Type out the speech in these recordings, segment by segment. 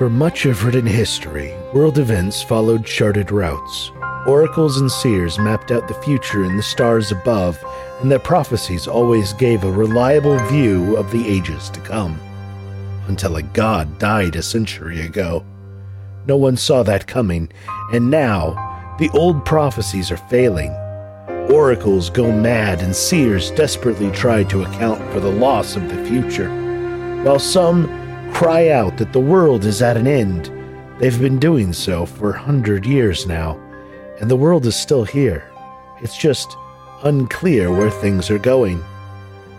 For much of written history, world events followed charted routes. Oracles and seers mapped out the future in the stars above, and their prophecies always gave a reliable view of the ages to come. Until a god died a century ago. No one saw that coming, and now the old prophecies are failing. Oracles go mad, and seers desperately try to account for the loss of the future. While some cry out that the world is at an end. They've been doing so for a hundred years now, and the world is still here. It's just unclear where things are going.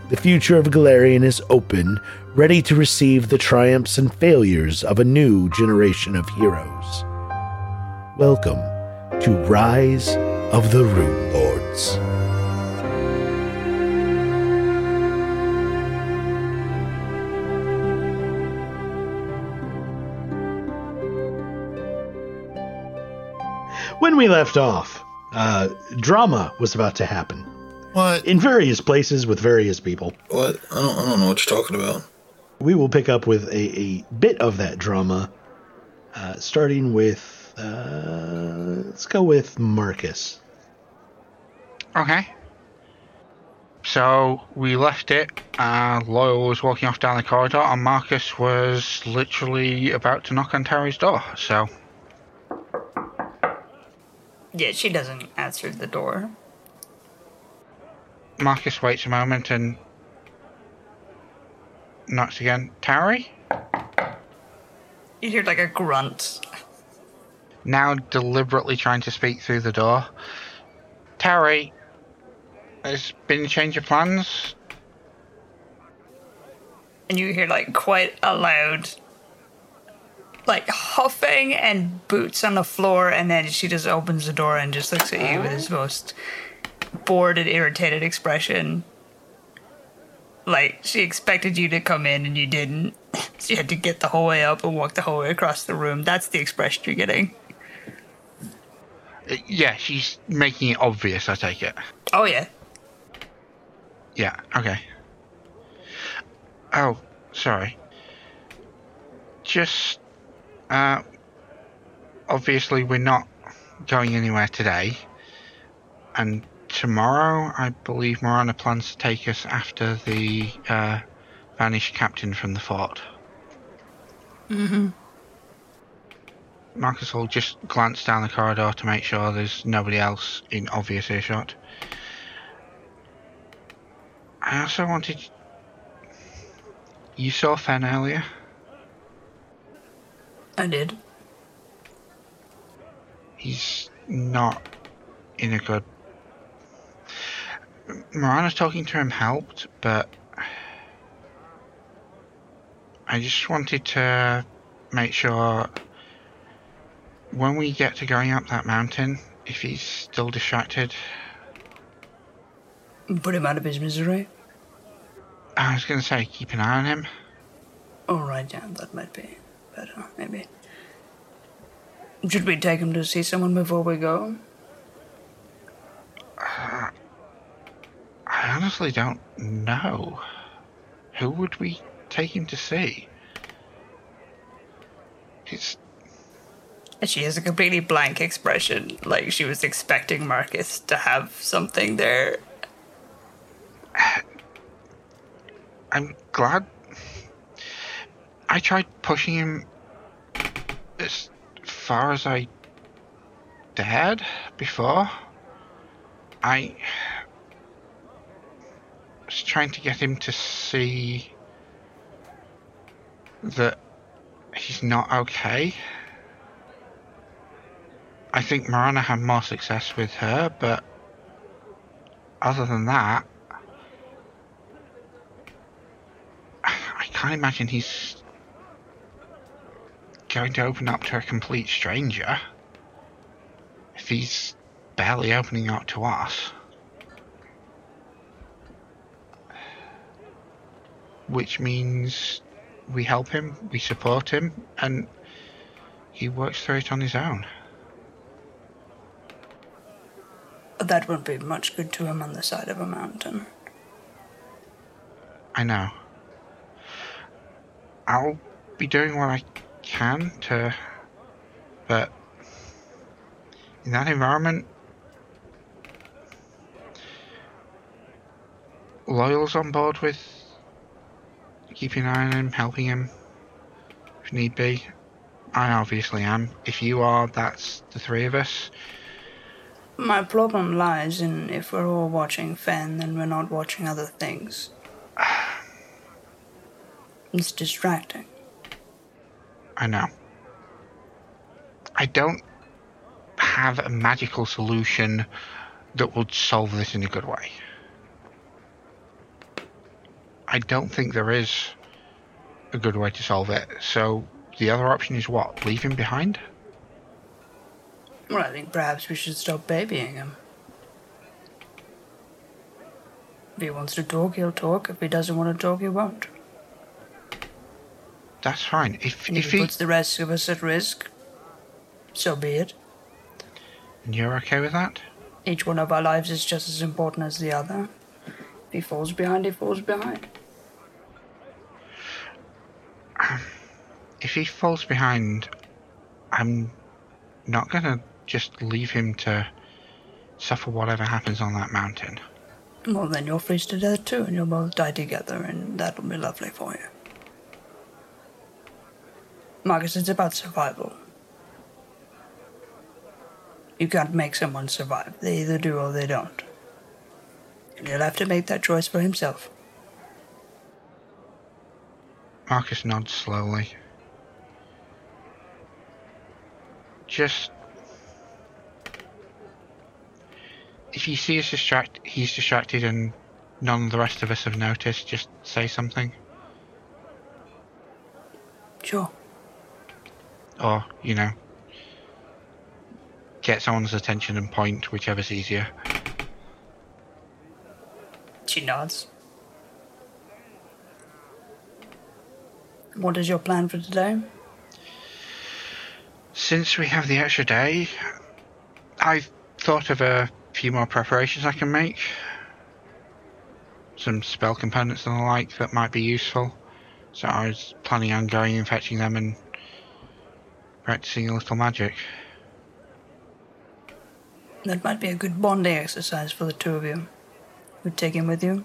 The future of Golarion is open, ready to receive the triumphs and failures of a new generation of heroes. Welcome to Rise of the Rune Lords. When we left off, uh, drama was about to happen What? in various places with various people. What? I don't, I don't know what you're talking about. We will pick up with a, a bit of that drama, uh, starting with. Uh, let's go with Marcus. Okay. So we left it. Uh, Loyal was walking off down the corridor, and Marcus was literally about to knock on Terry's door. So Yeah, she doesn't answer the door. Marcus waits a moment and knocks again. Terry? You hear like a grunt. Now deliberately trying to speak through the door. Terry, there's been a change of plans. and you hear like quite a loud like huffing and boots on the floor and then she just opens the door and just looks at you with this most bored and irritated expression like she expected you to come in and you didn't she had to get the whole way up and walk the whole way across the room that's the expression you're getting Uh, Yeah, she's making it obvious, I take it. oh yeah Yeah, okay. Oh, sorry. Just, uh, obviously we're not going anywhere today. And tomorrow, I believe Morana plans to take us after the, uh, vanished captain from the fort. Mm-hmm. Marcus will just glance down the corridor to make sure there's nobody else in obvious earshot. I also wanted. You saw Fen earlier? I did He's not in a good. Morana talking to him helped, but. I just wanted to make sure when we get to going up that mountain, if he's still distracted. put him out of his misery I was going to say, keep an eye on him. all right yeah that might be better maybe should we take him to see someone before we go I honestly don't know. Who would we take him to see? It's she has a completely blank expression, like she was expecting Marcus to have something there. I'm glad. I tried pushing him as far as I dared before. I was trying to get him to see that he's not okay. I think Morana had more success with her, but other than that, I can't imagine he's going to open up to a complete stranger if he's barely opening up to us. Which means we help him, we support him, and he works through it on his own. That won't be much good to him on the side of a mountain. I know. I'll be doing what I can to, but in that environment, Loyal's on board with keeping an eye on him, helping him if need be. I obviously am. If you are, that's the three of us. My problem lies in if we're all watching Fen, then we're not watching other things. It's distracting. I know. I don't have a magical solution that would solve this in a good way. I don't think there is a good way to solve it. So the other option is what? Leave him behind? Well, I think perhaps we should stop babying him. If he wants to talk, he'll talk. If he doesn't want to talk, he won't. That's fine. If And if, if he puts the rest of us at risk, so be it. and you're okay with that? Each one of our lives is just as important as the other. If he falls behind, he falls behind. Um, if he falls behind, I'm not gonna just leave him to suffer whatever happens on that mountain. Well, then you'll freeze to death too, and you'll both die together, and that'll be lovely for you. Marcus, it's about survival. You can't make someone survive. They either do or they don't. And he'll have to make that choice for himself. Marcus nods slowly. Just. If you see us distract, he's distracted, and none of the rest of us have noticed, just say something. Sure. Or, you know, get someone's attention and point, whichever's easier. She nods. What is your plan for today? Since we have the extra day, I've thought of a few more preparations I can make. Some spell components and the like that might be useful. So I was planning on going and fetching them and practicing a little magic. That might be a good bonding exercise for the two of you. Would take him with you?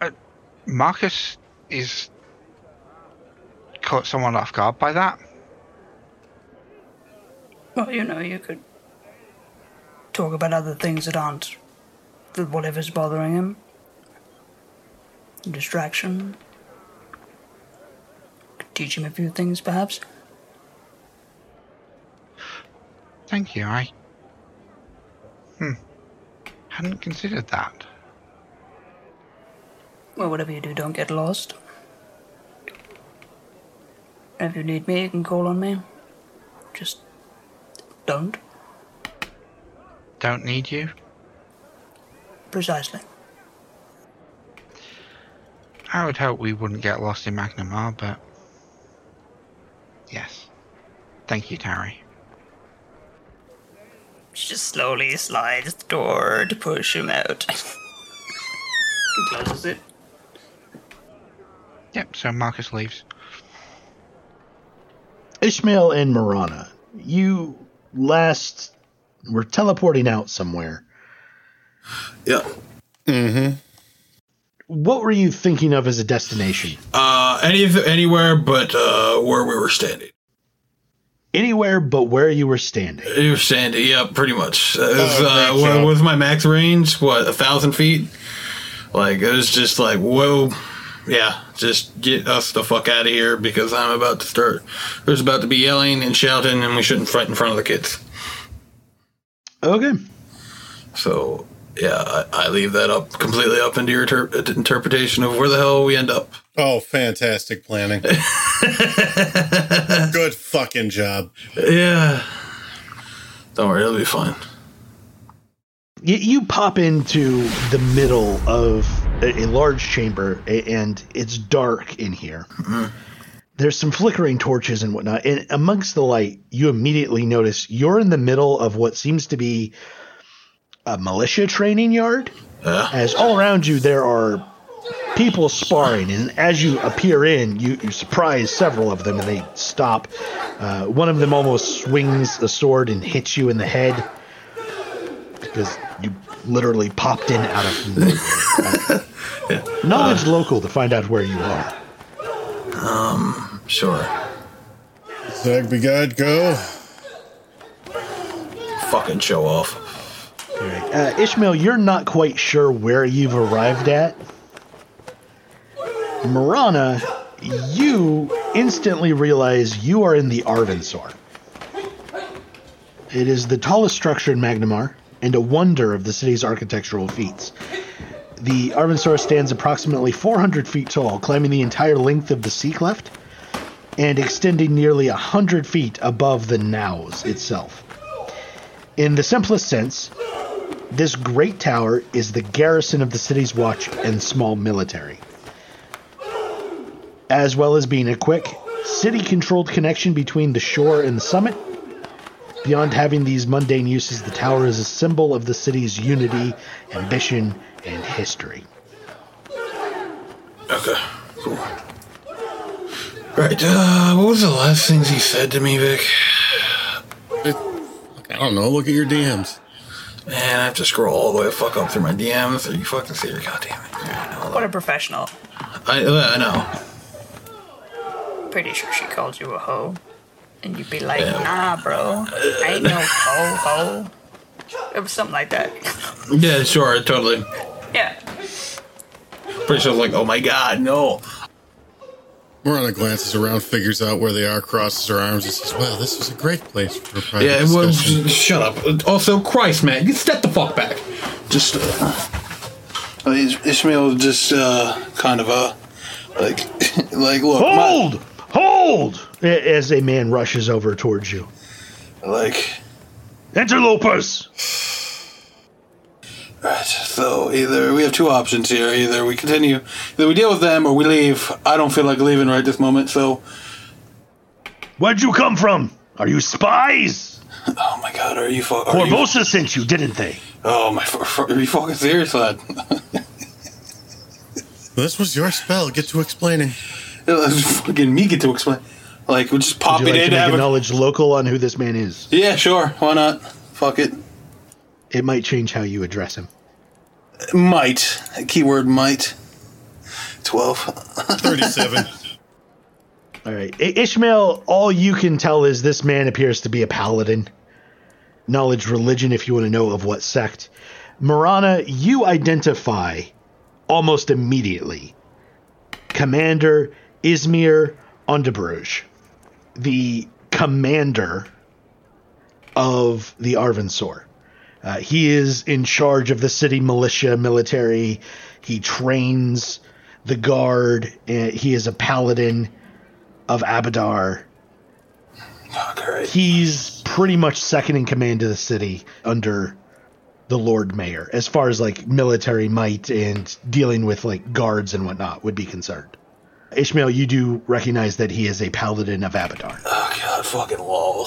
Uh, Marcus is caught someone off guard by that. Well, you know, you could talk about other things that aren't whatever's bothering him. Distraction. Teach him a few things, perhaps. Thank you, I. Hmm. Hadn't considered that. Well, whatever you do, don't get lost. If you need me, you can call on me. Just don't. Don't need you. Precisely. I would hope we wouldn't get lost in Magnimar, but. Yes. Thank you, Tari. She just slowly slides the door to push him out. He closes it. Yep, so Marcus leaves. Ishmael and Morana, you last were teleporting out somewhere. Yeah. Mm-hmm. What were you thinking of as a destination? Uh, any anywhere but uh, where we were standing. Anywhere but where you were standing. You were standing, yeah, pretty much. It was, Oh, uh, great what was my max range? What a thousand feet? Like it was just like whoa, yeah. Just get us the fuck out of here because I'm about to start. There's about to be yelling and shouting, and we shouldn't fight in front of the kids. Okay. So yeah, I, I leave that up completely up into your ter- interpretation of where the hell we end up. Oh, fantastic planning. Good fucking job. Yeah. Don't worry, it'll be fine. You, you pop into the middle of a, a large chamber, a- and it's dark in here. Mm-hmm. There's some flickering torches and whatnot, and amongst the light, you immediately notice you're in the middle of what seems to be a militia training yard. Yeah. As all around you, there are people sparring, and as you appear in, you, you surprise several of them, and they stop. Uh, one of them almost swings a sword and hits you in the head because you literally popped in out of nowhere. Knowledge local to find out where you are. Um, sure. Zagby God, go. Fucking show off. Uh, Ishmael, you're not quite sure where you've arrived at. Morana, you instantly realize you are in the Arvensoar. It is the tallest structure in Magnimar and a wonder of the city's architectural feats. The Arvensoar stands approximately 400 feet tall, climbing the entire length of the sea cleft and extending nearly 100 feet above the Naos itself. In the simplest sense, this great tower is the garrison of the city's watch and small military. As well as being a quick, city controlled connection between the shore and the summit. Beyond having these mundane uses, the tower is a symbol of the city's unity, ambition, and history. Okay. Cool. Right. Uh, what was the last things he said to me, Vic? It, I don't know. Look at your DMs. Man, I have to scroll all the way fuck up through my DMs. Are you fucking serious? God damn it. Yeah, What a professional. I, uh, I know. Pretty sure she called you a hoe. And you'd be like, Yeah. nah, bro. I ain't no hoe, hoe. It was something like that. Yeah, sure, totally. yeah. Pretty sure I was like, oh my god, no. Morana glances around, figures out where they are, crosses her arms, and says, "Well, this is a great place for a private Yeah, it was. discussion." Shut up. Also, Christ, man, you step the fuck back. Just. Uh, uh, Is- Ishmael just uh, kind of uh, like, like look, my- Hold! Hold! A- As a man rushes over towards you. like. Interlopers! Right. So either we have two options here. Either we continue, either we deal with them, or we leave. I don't feel like leaving right this moment. So, Where'd you come from? Are you spies? oh my god, are you? fu- Are you sent you, didn't they? oh my! fu- fu- Are you fucking serious, lad? This was your spell. Get to explaining. Let's fucking me get to explain. Like, we just pop Would you it like in. to make have a a- knowledge local on who this man is? yeah, sure. Why not? Fuck it. It might change how you address him. Might. Keyword might. 12. Thirty-seven. All right. I- Ishmael, all you can tell is this man appears to be a paladin. Knowledge religion, if you want to know of what sect. Morana, you identify almost immediately Commander Izmir Underbruj, the commander of the Arvensoar. Uh, he is in charge of the city militia military. He trains the guard. Uh, he is a paladin of Abadar. Alright. He's pretty much second in command of the city under the Lord Mayor, as far as like military might and dealing with like guards and whatnot would be concerned. Ishmael, you do recognize that he is a paladin of Abadar. Oh, God, fucking lol.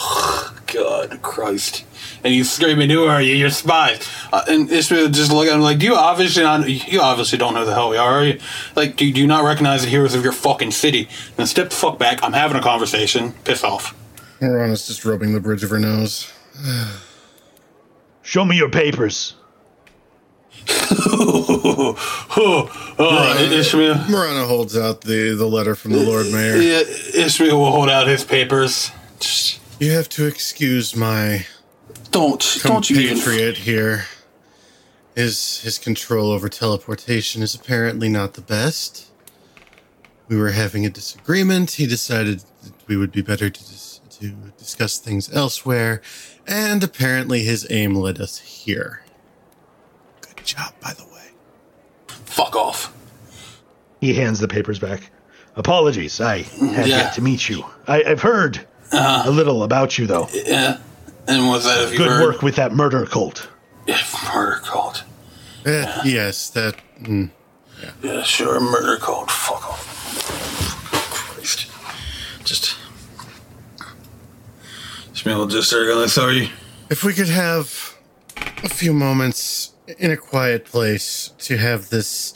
God, Christ. And you screaming, who are you? You're spies. Uh, and Ishmael just look at him like, do you obviously not, you obviously don't know who the hell we are, are you? Like, do, do you not recognize the heroes of your fucking city? Then step the fuck back. I'm having a conversation. Piss off. Morana's just rubbing the bridge of her nose. Show me your papers. oh, oh, Ishmael. Morana holds out the, the letter from the Lord Mayor. Yeah, Ishmael will hold out his papers. Just You have to excuse my don't, don't you even. here. His his control over teleportation is apparently not the best. We were having a disagreement. He decided that we would be better to dis- to discuss things elsewhere, and apparently his aim led us here. Good job, by the way. Fuck off. He hands the papers back. Apologies, I have Yeah. yet to meet you. I, I've heard a little about you, though. Yeah. And was that if you Good heard? work with that murder cult. Yeah, murder cult. Eh, Yes, that. Mm, Yeah, sure, murder cult. Fuck off. Christ. Just. Ishmael just are gonna sorry. If we could have a few moments in a quiet place to have this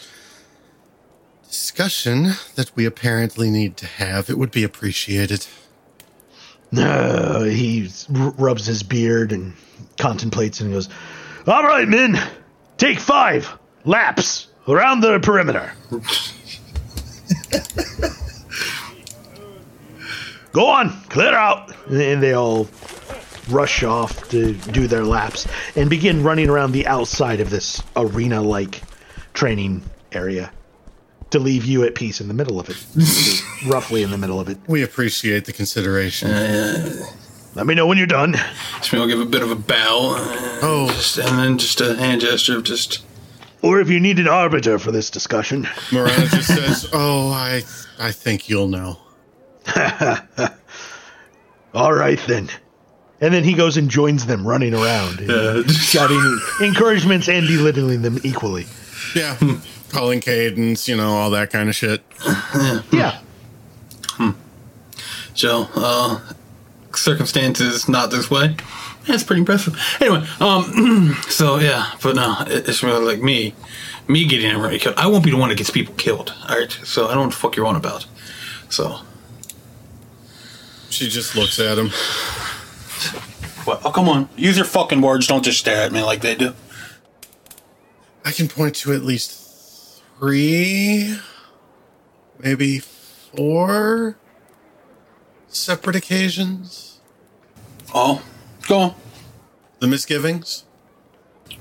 discussion that we apparently need to have, it would be appreciated. Uh, he r- rubs his beard and contemplates and goes, All right, men, take five laps around the perimeter. Go on, clear out. And they all rush off to do their laps and begin running around the outside of this arena like training area to leave you at peace in the middle of it. roughly in the middle of it. We appreciate the consideration. Let me know when you're done. So we'll give a bit of a bow, uh, oh, just, and then just a hand gesture of just. Or if you need an arbiter for this discussion. Morana just says, "Oh, I, I think you'll know." All right then. And then he goes and joins them running around, Uh, shouting encouragements and belittling them equally. Yeah, calling cadence, you know, all that kind of shit. Yeah. So, uh, circumstances not this way. That's pretty impressive. Anyway, um, so yeah, but no, it's really like me, me getting everybody killed. I won't be the one that gets people killed. All right, so I don't know what the fuck you're on about. So, She just looks at him. what? Oh, come on, use your fucking words. Don't just stare at me like they do. I can point to at least three, maybe four separate occasions. Oh, go on. The misgivings.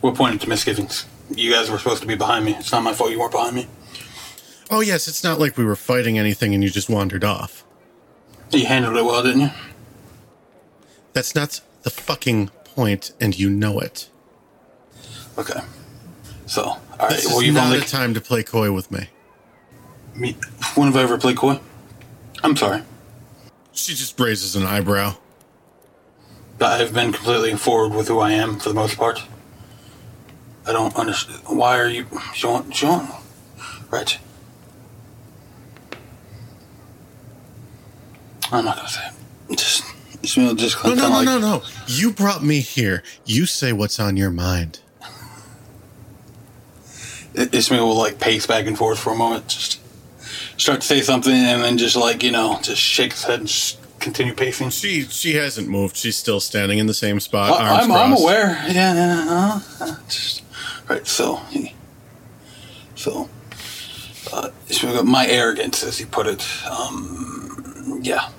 We're pointing to misgivings. You guys were supposed to be behind me. It's not my fault you weren't behind me. Oh yes, it's not like we were fighting anything and you just wandered off. You handled it well, didn't you? That's not the fucking point, and you know it. Okay. So, all right. This well, is you've not only a time to play coy with me. me. When have I ever played coy? I'm sorry. She just raises an eyebrow. I've been completely forward with who I am for the most part. I don't understand. Why are you, Sean? Sean? Right. I'm not gonna say it. Just, just, you know, just No, no, no, like, no, no. You brought me here. You say what's on your mind. Ismail will like pace back and forth for a moment, just start to say something, and then just like you know, just shake his head and continue pacing. She she hasn't moved. She's still standing in the same spot. I- arms I'm, I'm aware. Yeah, yeah, uh, uh, just, right. So, he, so, uh, my arrogance, as he put it. Um, yeah,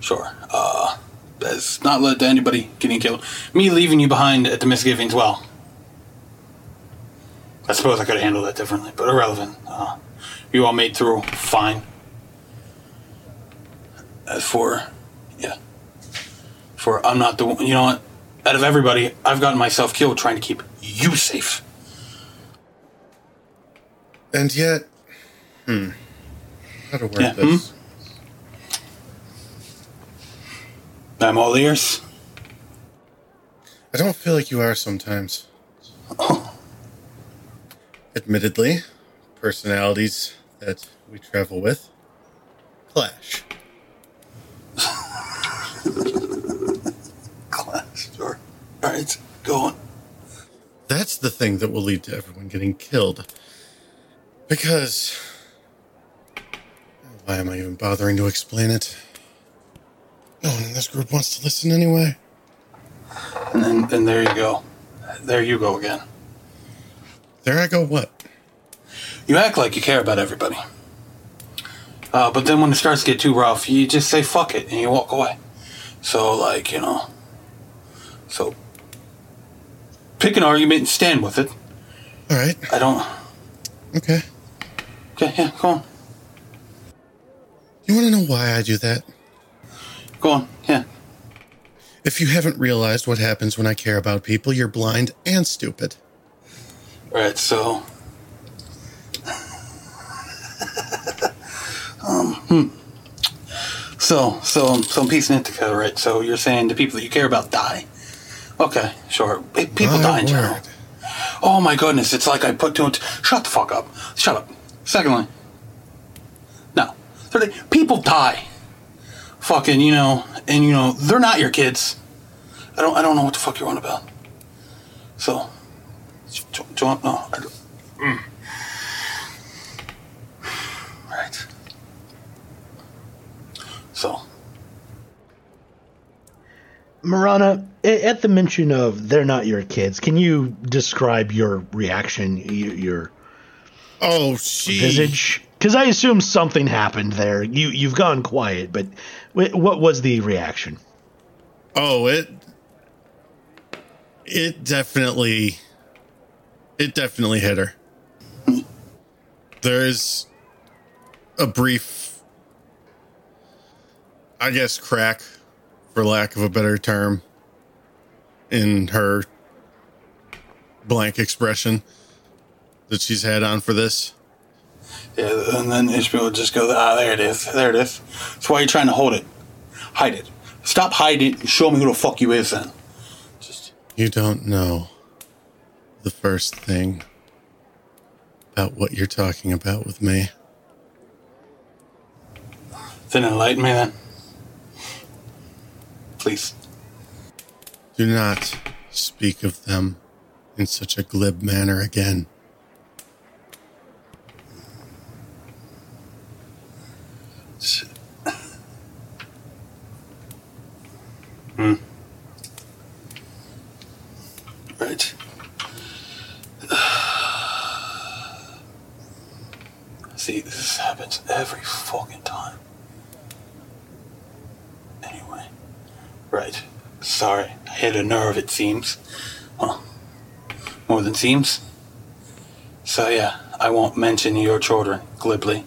sure. Uh, has not led to anybody getting killed. Me leaving you behind at the misgivings. Well, I suppose I could have handled that differently, but irrelevant. Uh, you all made through fine. As for, yeah for I'm not the one. You know what? Out of everybody, I've gotten myself killed trying to keep you safe. And yet, hmm, how to word Yeah, this? I'm all ears. I don't feel like you are sometimes. Admittedly, personalities that we travel with clash. clash, Sure. All right, go on. That's the thing that will lead to everyone getting killed. Because. Why am I even bothering to explain it? No one in this group wants to listen anyway. And then, and there you go. There you go again. There I go, what? You act like you care about everybody. Uh, but then when it starts to get too rough, you just say fuck it and you walk away. So, like, you know. So, pick an argument and stand with it. Alright, I don't. okay. Okay, yeah, go on. You want to know why I do that? Go on, yeah. If you haven't realized what happens when I care about people, you're blind and stupid. Right, so. um, hmm. So, so, so I'm piecing it together, right? So you're saying the people that you care about die. Okay, sure. People My die in general. word. Oh my goodness, it's like I put two and two. Shut the fuck up. Shut up. Secondly. No. Thirdly, people die. Fucking, you know, and you know, they're not your kids. I don't I don't know what the fuck you're on about. So, no. I don't. Mm. Right. So. Morana, at the mention of they're not your kids, can you describe your reaction, your oh she. visage? Because I assume something happened there. You you've gone quiet, but what was the reaction? Oh, it it definitely it definitely hit her. There is a brief, I guess, crack, for lack of a better term, in her blank expression that she's had on for this. Yeah, and then Ishmael would just go, ah, there it is. There it is. That's why you're trying to hold it. Hide it. Stop hiding it and show me who the fuck you is then. Just, You don't know the first thing about what you're talking about with me. then enlighten me then. Please. Do not speak of them in such a glib manner again. Right. See, this happens every fucking time. Anyway. Right. Sorry. I hit a nerve, it seems. Well, than seems. So, yeah, I won't mention your children glibly,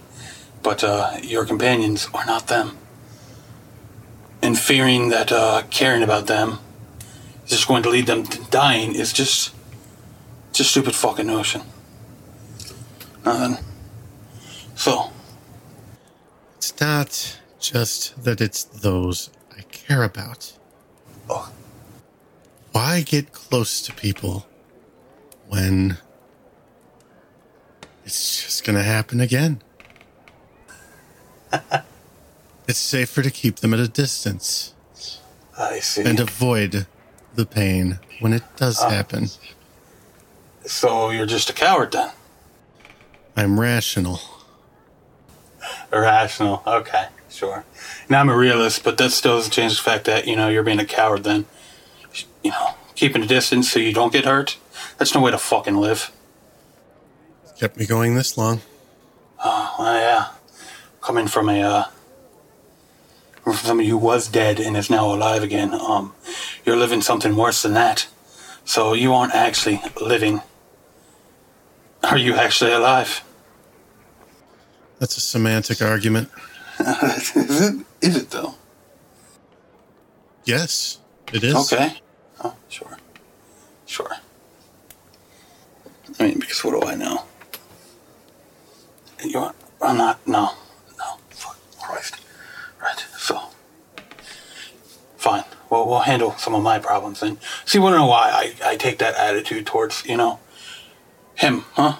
but uh, your companions are not them. And fearing that uh, caring about them is just going to lead them to dying is just, just stupid fucking notion. Nothing. So, It's not just that it's those I care about. oh, Why get close to people when it's just going to happen again? it's safer to keep them at a distance I see. and avoid the pain when it does ah. happen. so you're just a coward then? I'm rational. Irrational. Okay, sure. Now I'm a realist, but that still doesn't change the fact that, you know, you're being a coward then. You know, keeping a distance so you don't get hurt. That's no way to fucking live. Kept me going this long. Oh, yeah. Coming from a, uh, from somebody who was dead and is now alive again, um, you're living something worse than that. So you aren't actually living. Are you actually alive? That's a semantic argument. is it? Is it though? Yes, it is. Okay. Oh, sure. Sure. I mean, because what do I know? You want, I'm not, no. No. Fuck Christ. Right, so. Fine. Well, we'll handle some of my problems then. See, you want to know why I, I take that attitude towards, you know, him, huh?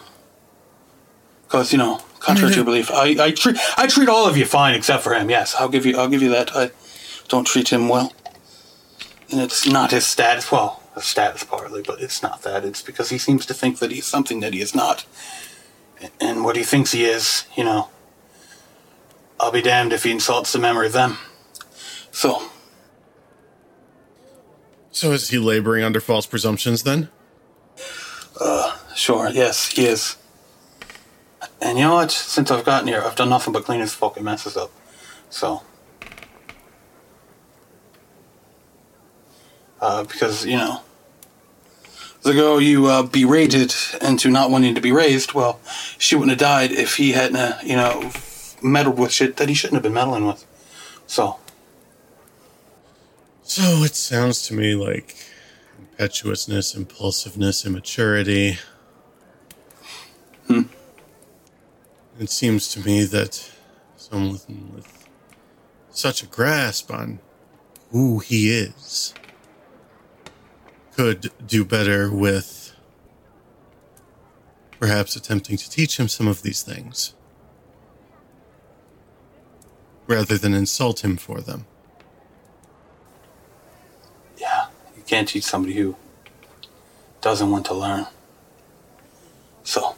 Because, you know, contrary to your belief, I, I treat I treat all of you fine except for him. Yes, I'll give you I'll give you that. I don't treat him well and it's not his status. Well, a status partly, but it's not that. It's because he seems to think that he's something that he is not, and what he thinks he is, you know. I'll be damned if he insults the memory of them. So, So is he laboring under false presumptions then? Uh, sure, yes, he is. And you know what? Since I've gotten here, I've done nothing but clean his fucking messes up. So. Uh, because, you know. The girl you uh, berated into not wanting to be raised, well, she wouldn't have died if he hadn't, uh, you know, meddled with shit that he shouldn't have been meddling with. So, So it sounds to me like impetuousness, impulsiveness, immaturity. Hmm. It seems to me that someone with such a grasp on who he is could do better with perhaps attempting to teach him some of these things rather than insult him for them. yeah, you can't teach somebody who doesn't want to learn. So,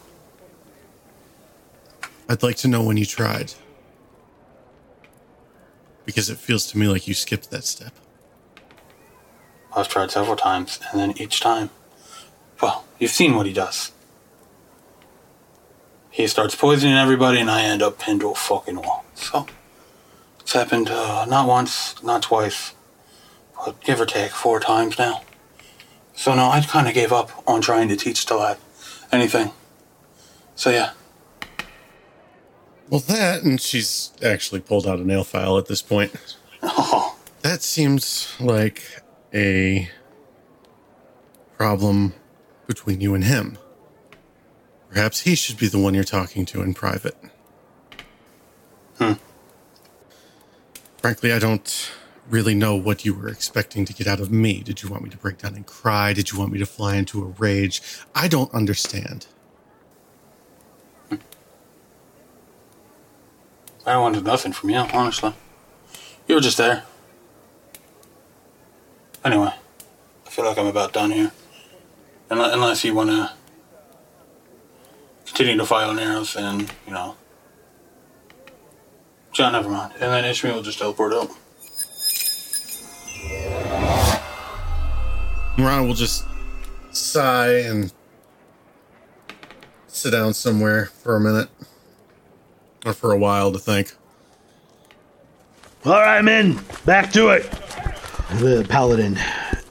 I'd like to know when you tried. Because it feels to me like you skipped that step. I've tried several times, and then each time, well, you've seen what he does. He starts poisoning everybody, and I end up pinned to a fucking wall. So, it's happened uh, not once, not twice, but give or take four times now. So, no, I kind of gave up on trying to teach Talat anything. So, yeah. Well, that, and she's actually pulled out a nail file at this point. Oh, That seems like a problem between you and him. Perhaps he should be the one you're talking to in private. Hmm. Frankly, I don't really know what you were expecting to get out of me. Did you want me to break down and cry? Did you want me to fly into a rage? I don't understand. I wanted nothing from you, honestly. You were just there. Anyway, I feel like I'm about done here. Unless, unless you want to continue to file arrows and, you know. John, never mind. And then Ishmael will just teleport out. Ron will just sigh and sit down somewhere for a minute or for a while to think. All right, men, back to it. The paladin,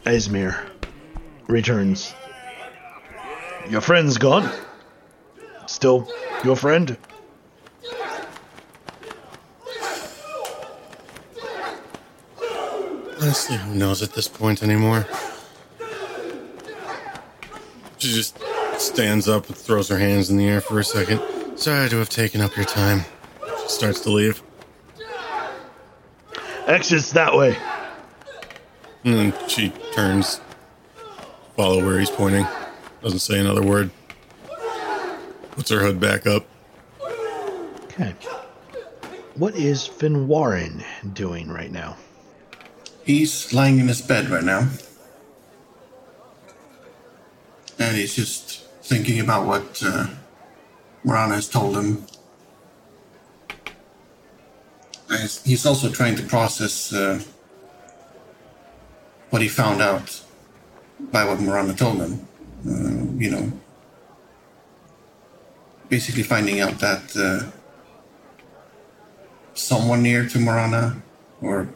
Esmir, returns. Your friend's gone. Still your friend? Honestly, who knows at this point anymore? She just stands up and throws her hands in the air for a second. Sorry to have taken up your time. She starts to leave. Exits that way. And then she turns, follow where he's pointing. Doesn't say another word. Puts her hood back up. Okay. What is Finn Warren doing right now? He's lying in his bed right now. And he's just thinking about what uh, Morana has told him. And He's he's also trying to process uh, what he found out by what Morana told him. Uh, you know, basically finding out that uh, someone near to Morana, or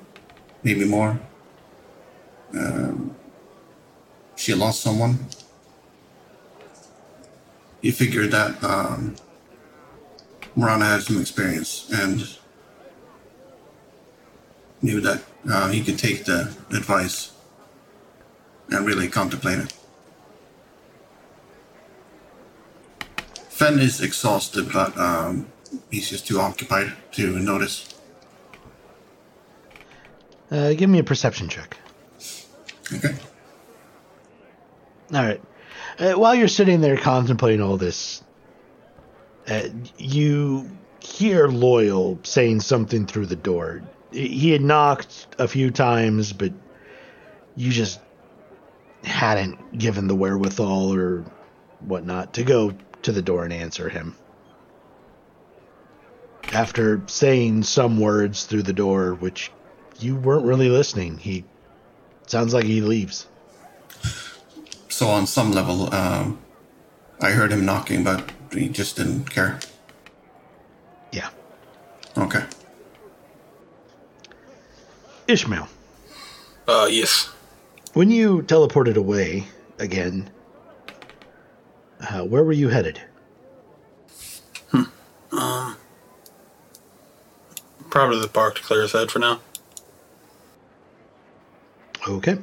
maybe more, um, she lost someone. He figured that um, Morana had some experience and knew that uh, he could take the advice and really contemplate it. Fen is exhausted, but um, he's just too occupied to notice. Uh, give me a perception check. Okay. All right. Uh, while you're sitting there contemplating all this, uh, you hear Loyal saying something through the door. He had knocked a few times, but you just hadn't given the wherewithal or whatnot to go to the door and answer him. After saying some words through the door, which you weren't really listening, he sounds like he leaves. So on some level, um, I heard him knocking, but he just didn't care. Yeah. Okay. Ishmael. Uh, yes. When you teleported away again, uh, where were you headed? Probably the park to clear his head for now. Okay.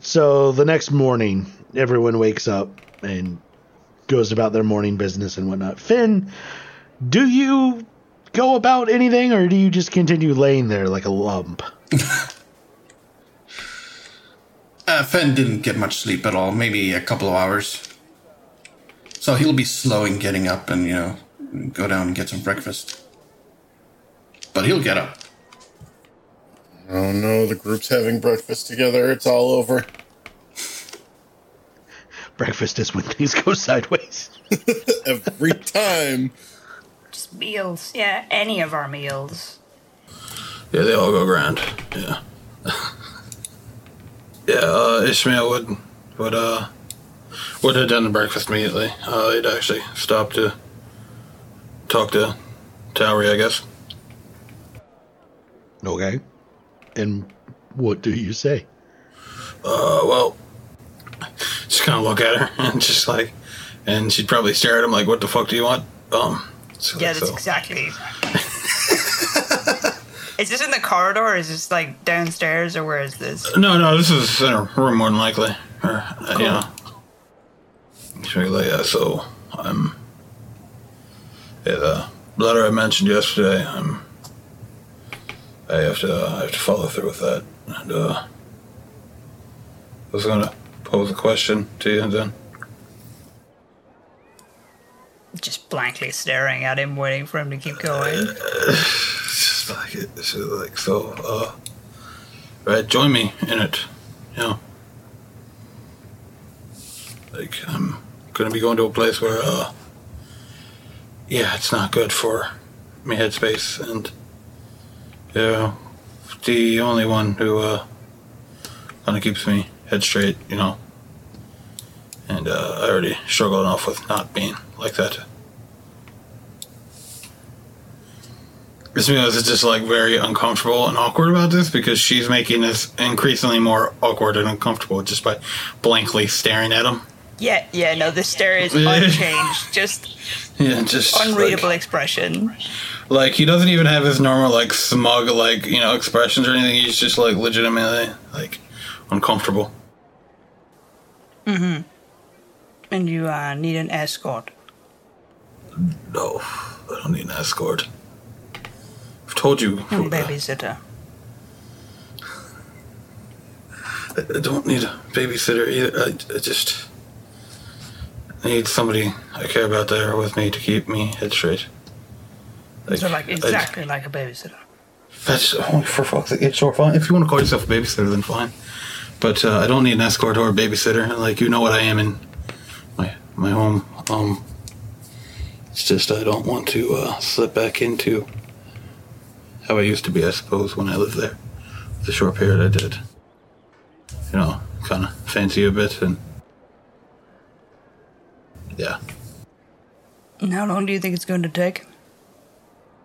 So the next morning, everyone wakes up and goes about their morning business and whatnot. Finn, do you go about anything or do you just continue laying there like a lump? Uh, Fen didn't get much sleep at all, maybe a couple of hours. So he'll be slow in getting up and, you know, go down and get some breakfast. But he'll get up. Oh no, the group's having breakfast together. It's all over. Breakfast is when things go sideways. Every time. Just meals. Yeah, any of our meals. Yeah, they all go grand. Yeah. yeah, uh, Ishmael would would uh would have done the breakfast immediately. Uh, he'd actually stop to talk to Towery, I guess. Okay. And what do you say? Uh, well, just kind of look at her and just like, and she'd probably stare at him like, "What the fuck do you want?" Um, so, Yeah, that's so- exactly. Is this in the corridor? Or is this like downstairs, or where is this? No, no, this is in her room more than likely. Or, uh, you know. She'd like, yeah, so I'm. Yeah, the letter I mentioned yesterday, I'm. I have to, uh, I have to follow through with that. And, uh. I was gonna pose a question to you and then. Just blankly staring at him, waiting for him to keep going. Like, it's just like, so, uh. Right, join me in it, Yeah. Like, I'm gonna be going to a place where, uh, yeah, it's not good for me headspace, and, yeah, the only one who, uh, kind of keeps me head straight, you know. And, uh, I already struggle enough with not being like that. Ishmael is just like very uncomfortable and awkward about this because she's making this increasingly more awkward and uncomfortable just by blankly staring at him. Yeah, yeah, no, the stare is unchanged, just Yeah, just unreadable Like, expression. like he doesn't even have his normal like smug like you know expressions or anything. He's just like legitimately like uncomfortable. Mm-hmm. And you uh, need an escort. No, I don't need an escort. I've told you. Uh, babysitter. I I don't need a babysitter either. I, I just need somebody I care about there with me to keep me head straight. So, like, I- exactly like a babysitter. that's oh, for fuck's sake. It's sure fine. If you want to call yourself a babysitter, then fine. But uh, I don't need an escort or a babysitter. Like you know what I am in my my home. Um, it's just I don't want to uh, slip back into how I used to be. I suppose when I lived there, the short period I did. You know, kind of fancy a bit and yeah. And how long do you think it's going to take?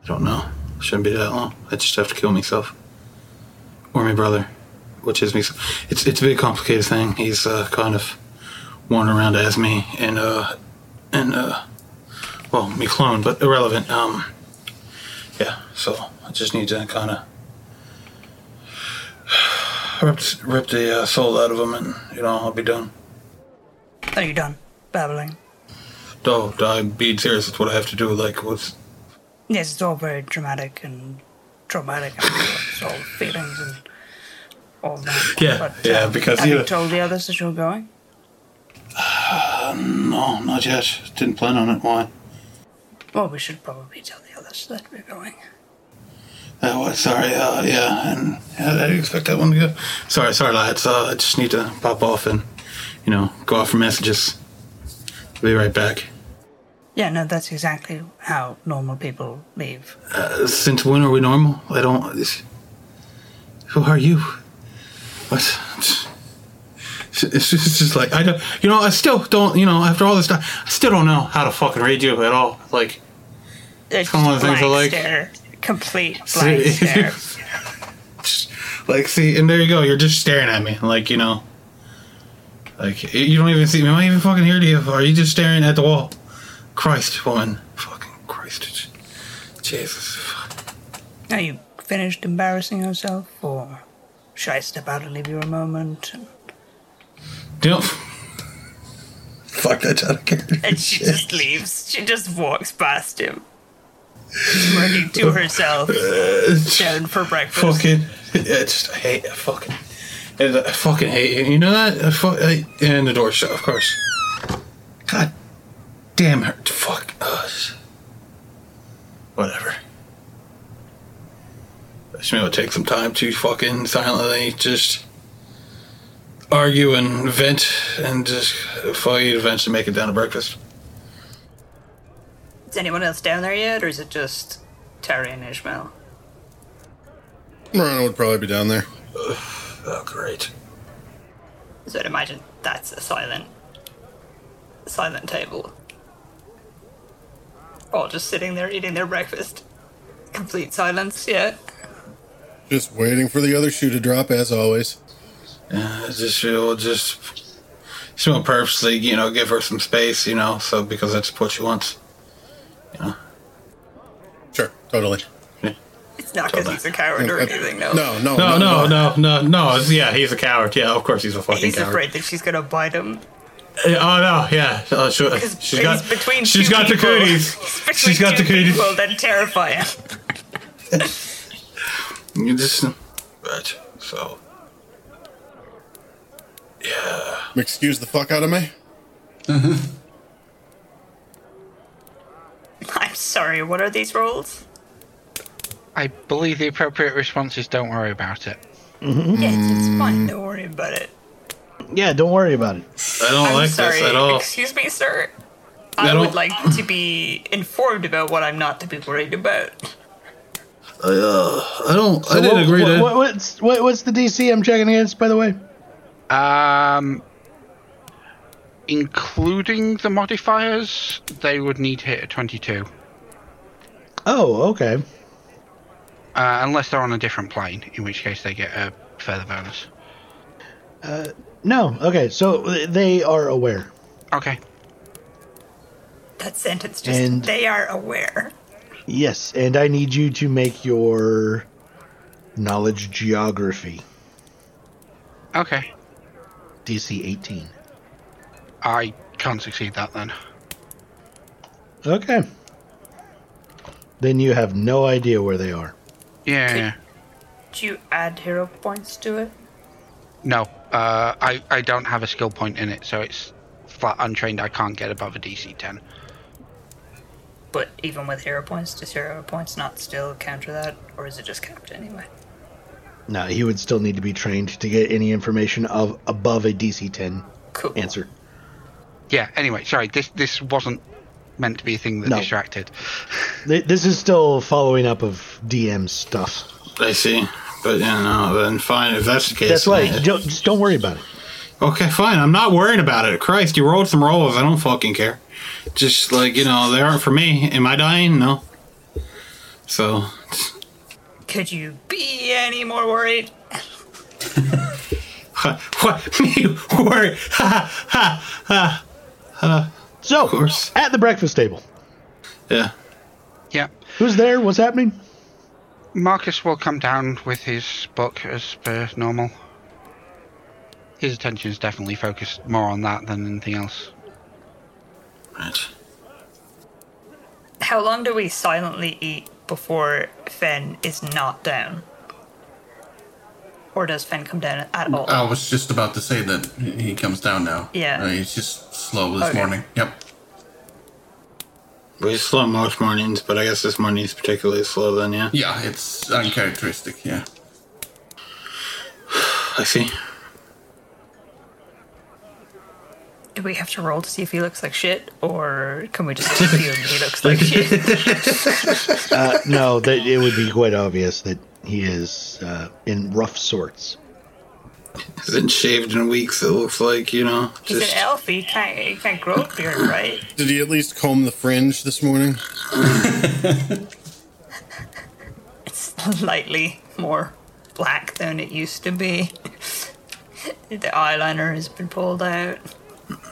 I don't know. Shouldn't be that long. I just have to kill myself. Or my brother, which is me. It's it's a big complicated thing. He's uh, kind of worn around as me and uh and uh well me clone, but irrelevant. Um yeah, so I just need to kind of rip rip the uh, soul out of him, and you know I'll be done. Are you done babbling? No, I'm being serious. It's what I have to do. Like what's Yes, it's all very dramatic and traumatic. and It's all feelings and all that. Yeah, yeah, um, because have you- you told the others that you're going? no, not yet. Didn't plan on it. Why? Well, we should probably tell the others that we're going. Oh, what? sorry. Uh, yeah, and yeah, I didn't expect that one to go. Sorry, sorry, lads. Uh, I just need to pop off and, you know, go off for messages. Be right back. Yeah, no, that's exactly how normal people leave. Uh, since when are we normal? I don't. Who are you? What? It's, just, it's just like I don't. You know, I still don't. You know, after all this time, I still don't know how to fucking read you at all. Like, It's Some of the things I like. Stare. Complete blank See- stare. just, like, see, and there you go. You're just staring at me, like you know. Like you don't even see me. Am I even fucking here to you? Or are you just staring at the wall? Christ, woman, fucking Christ, Jesus. Are you finished embarrassing yourself, or should I step out and leave you a moment? Do You know, fuck that's out of character. And she just leaves. She just walks past him, smirking to herself, uh, down for breakfast. fucking yeah, just I hate I fucking and I fucking hate you. You know that? I fuck, I, and the door shut, of course. God damn her! Fuck us. Whatever. Just maybe it'll take some time to fucking silently just argue and vent and just to eventually make it down to breakfast. Is anyone else down there yet, or is it just Terry and Ishmael? Morana would probably be down there. Oh, great. So I'd imagine that's a silent, silent table. All just sitting there eating their breakfast. Complete silence, yeah. Just waiting for the other shoe to drop, as always. Uh, yeah, just we'll just she will purposely, you know, give her some space, you know, so because that's what she wants. You know. Sure, totally. It's not because he's a coward or uh, uh, anything, no. No, no, No, no, no, no, no. Yeah, he's a coward. Yeah, of course he's a fucking coward. He's coward. afraid that she's gonna bite him. Uh, Oh no, yeah. Uh, oh, she, Because she's he's got between she's two got the cooties. She's got the cooties. people that terrify him. You just but so yeah. Excuse the fuck out of me. Mm-hmm. I'm sorry, what are these rules? I believe the appropriate response is don't worry about it. Yes, it's fine, don't worry about it. Yeah, don't worry about it. I don't I'm like sorry, this at all. excuse me, sir. I I would like to be informed about what I'm not to be worried about. Uh, I don't. I didn't what- agree what, to. what- what's what, what's the DC I'm checking against, by the way? Um, including the modifiers, they would need hit a 22. Oh, okay. Uh, unless they're on a different plane, in which case they get a further bonus. No, okay. So they are aware. Okay. That sentence just, And- they are aware. Yes, and I need you to make your knowledge geography Okay. DC 18. I can't succeed that then. Okay. Then you have no idea where they are. Yeah. yeah. Do you add hero points to it? No, uh, I, I don't have a skill point in it, so it's flat untrained. I can't get above a DC 10. But even with hero points, does hero points not still counter that? Or is it just capped anyway? No, he would still need to be trained to get any information of above a DC 10 Cool. answer. Yeah, anyway, sorry, this this wasn't meant to be a thing that No. distracted. This is still following up of DM stuff. I see. But yeah, no. Then fine. If that's the case. That's right. then- Don't- Just don't worry about it. Okay, fine. I'm not worrying about it. Christ, you rolled some rolls. I don't fucking care. Just like you know, they aren't for me. Am I dying? No. So Could you be any more worried? what? Me worry? Ha ha ha. Uh, so, course. at the breakfast table, Yeah. Yeah. who's there? What's happening? Marcus will come down with his book as per normal. His attention is definitely focused more on that than anything else. Right. How long do we silently eat before Fen is not down? Or does Fen come down at all? I was just about to say that he comes down now. Yeah. Uh, he's just slow this Okay. morning. Yep. We slow most mornings, but I guess this morning is particularly slow. Then yeah. Yeah, it's uncharacteristic. Yeah. I see. Do we have to roll to see if he looks like shit, or can we just assume he looks like shit? Uh, no, that it would be quite obvious that he is uh, in rough sorts. Hasn't shaved in weeks. It looks like you know. He's Just an elf. He can't, he can't grow a beard, right? Did he at least comb the fringe this morning? It's slightly more black than it used to be. the eyeliner has been pulled out.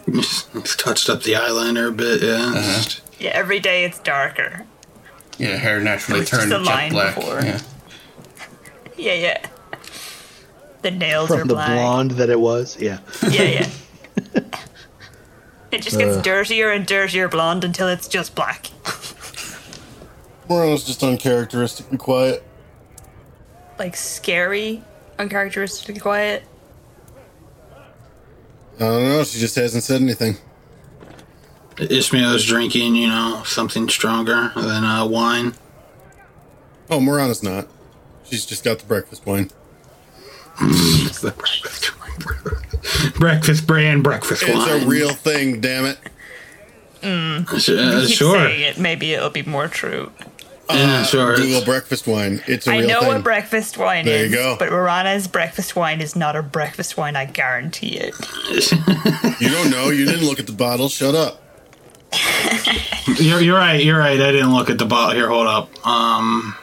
He's touched up the eyeliner a bit. Yeah. Just- Yeah, every day it's darker. Yeah, hair naturally It turned jet black. before. Yeah. Yeah, yeah. The nails are From the black. blonde that it was, yeah. Yeah, yeah. it just gets Uh. dirtier and dirtier blonde until it's just black. Morana's just uncharacteristically quiet. Like scary, uncharacteristically quiet. I don't know. She just hasn't said anything. Ishmael's drinking, you know, something stronger than uh, wine. Oh, Morana's not. She's just got the breakfast wine. It's the breakfast breakfast brand breakfast It's wine. It's a real thing, damn it. Sh- uh, sure. saying it, maybe it'll be more true. Yeah, sure. Google breakfast wine. It's a I real know thing. what breakfast wine There you go. but Rana's breakfast wine is not a breakfast wine. I guarantee it. you don't know. You didn't look at the bottle. Shut up. You're, you're right. You're right. I didn't look at the bottle. Here, hold up. Um.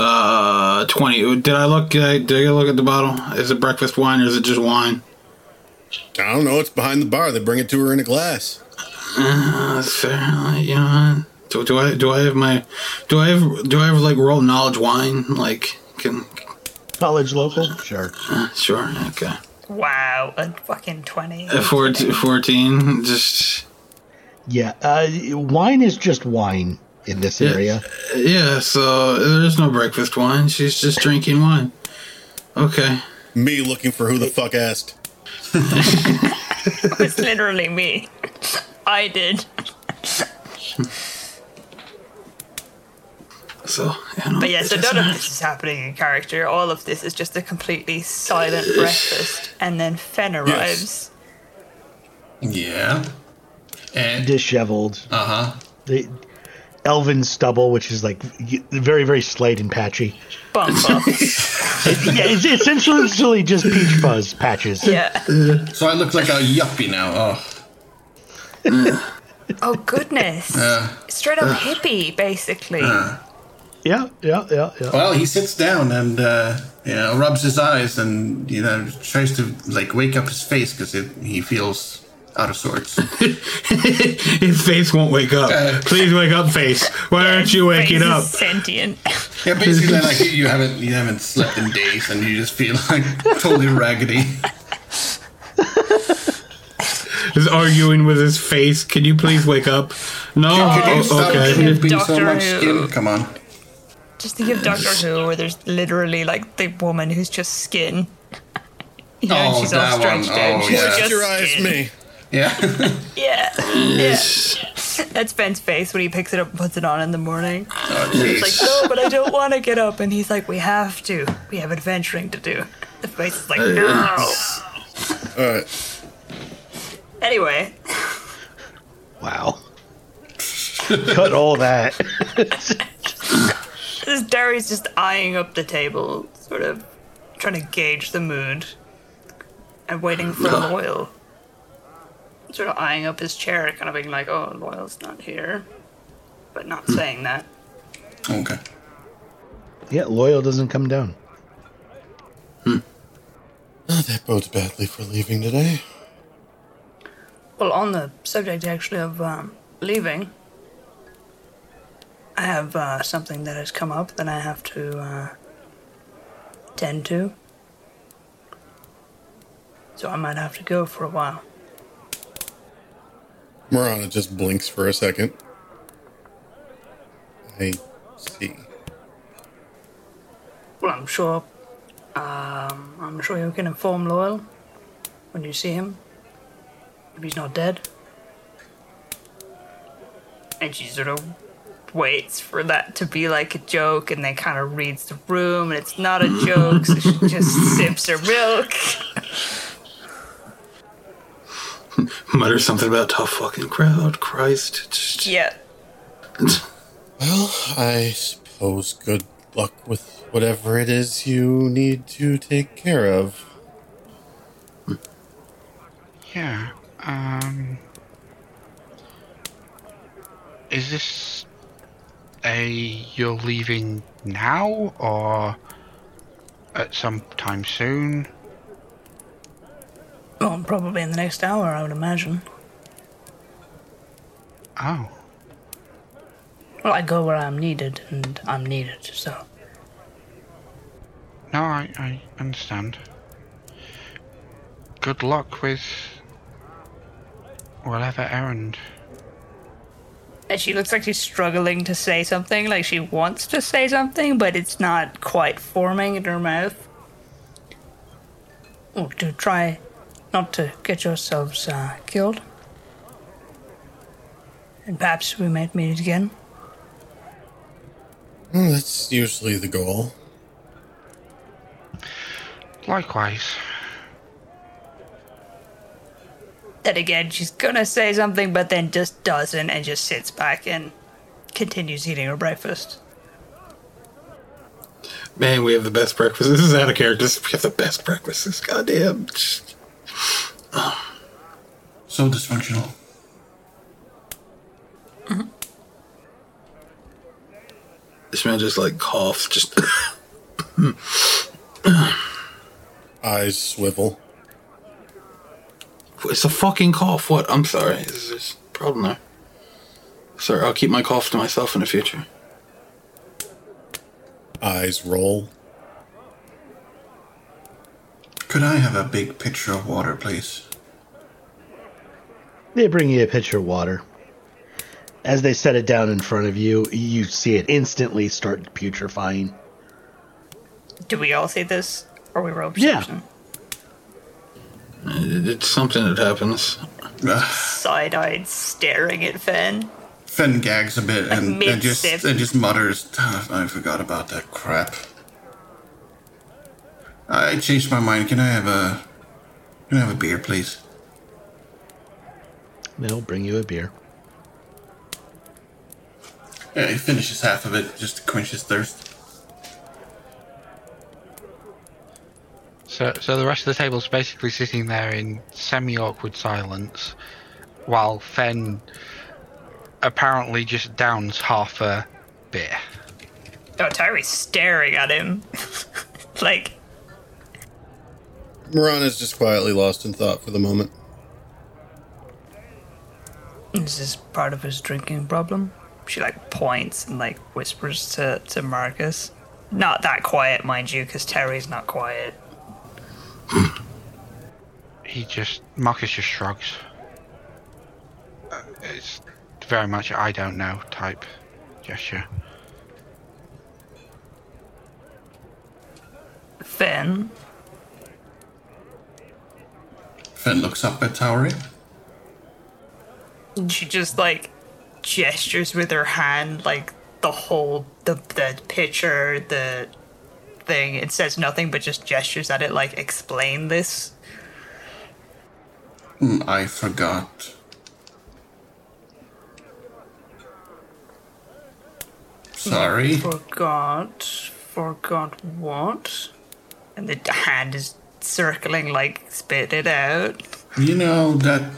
Uh, twenty. Did I look? Did I, did I look at the bottle? Is it breakfast wine or is it just wine? I don't know. It's behind the bar. They bring it to her in a glass. That's fair. You know, do, do I do I have my do I have do I have like world knowledge wine? Like, can College local? Sure. uh, sure. Okay. Wow, a fucking 20. Uh, 14, 14 Just Yeah. Uh, wine is just wine in this Yeah. area. yeah. So there's no breakfast wine. She's just drinking wine. Okay. Me looking for who the fuck asked. It's literally me. I did. So you know, But yeah, so it's none of this is happening in character. All of this is just a completely silent breakfast. And then Fen arrives. Yeah. And Disheveled. uh huh. The elven stubble, which is like very, very slight and patchy. Bump up. Yeah, it's essentially just peach fuzz patches. yeah. Uh, so I look like a yuppie now. Oh. Oh, goodness. Uh, Straight up uh. hippie, basically. Yeah, yeah, yeah, yeah. Well, he sits down and uh, you know rubs his eyes and you know tries to like wake up his face because he feels out of sorts. His face won't wake up. Uh, Please wake up, face. Why aren't you waking Face is up? sentient. yeah, basically like you haven't you haven't slept in days and you just feel like totally raggedy. Is arguing with his face. Can you please wake up? No. Can you Oh, stop okay. dripping so Doctor much Who. skin? Come on. Just think of Doctor Who, where there's literally like the woman who's just skin. You know, and Oh, she's all that one. stretched out. Oh, yeah. just Your eyes, me. Yeah. Yeah. yeah. That's Ben's face when he picks it up and puts it on in the morning. oh, It's like, no, but I don't want to get up. And he's like, we have to. We have adventuring to do. The face is like, no. All right. Anyway, Wow. Cut all that. this Derry's just eyeing up the table, sort of trying to gauge the mood and waiting for Loyal. Sort of eyeing up his chair, kind of being like, oh, Loyal's not here. But not saying that. Okay. yeah, loyal doesn't come down. Oh, that bodes badly for leaving today. Well, on the subject actually of um, leaving, I have uh, something that has come up that I have to uh, tend to. So I might have to go for a while. Morana just blinks for a second. I see. Well, I'm sure. Um, I'm sure you can inform Loyal when you see him. If he's not dead. And she sort of waits for that to be like a joke and then kind of reads the room and it's not a joke, so she just sips her milk. Mutter something about tough fucking crowd. Christ. Yeah. Well, I suppose good luck with whatever it is you need to take care of. Yeah. Um. Is this a you're leaving now or at some time soon? Well, probably in the next hour, I would imagine. Oh. Well, I go where I'm needed, and I'm needed, so. No, I, I understand. Good luck with whatever errand. And she looks like she's struggling to say something, like she wants to say something, but it's not quite forming in her mouth. Oh, do try not to get yourselves uh, killed. And perhaps we might meet again. That's usually the goal. Likewise. Then again, she's gonna say something, but then just doesn't and just sits back and continues eating her breakfast. Man, we have the best breakfast. This is out of character. We have the best breakfast. This So dysfunctional. Mm-hmm. This man just like coughs. Just. Eyes swivel. It's a fucking cough. What? I'm sorry. Is this a problem there? Sorry, I'll keep my cough to myself in the future. Eyes roll. Could I have a big pitcher of water, please? They bring you a pitcher of water. As they set it down in front of you, you see it instantly start putrefying. Do we all see this? Or we roll Yeah. perception? It- It's something that happens. Side eyed staring at Finn. Fen gags a bit and, and just and just mutters, "Ah, I forgot about that crap. I changed my mind. Can I have a can I have a beer, please? They'll bring you a beer. Yeah, he finishes half of it just to quench his thirst. So, so the rest of the table's basically sitting there in semi-awkward silence, while Fen apparently just downs half a beer. Oh, Tyree's staring at him. like, Morana's just quietly lost in thought for the moment. is this part of his drinking problem? She, like, points and, like, whispers to, to Marcus. Not that quiet, mind you, because Terry's not quiet. He just Marcus just shrugs. Uh, It's very much I don't know type gesture. Finn, Fen looks up at Towery. she just, like, gestures with her hand, like, the whole, the, the picture, the thing. It says nothing, but just gestures at it, like, explain this. "Hmm, I forgot. Sorry. Forgot. Forgot what? And the hand is circling, like, spit it out. You know that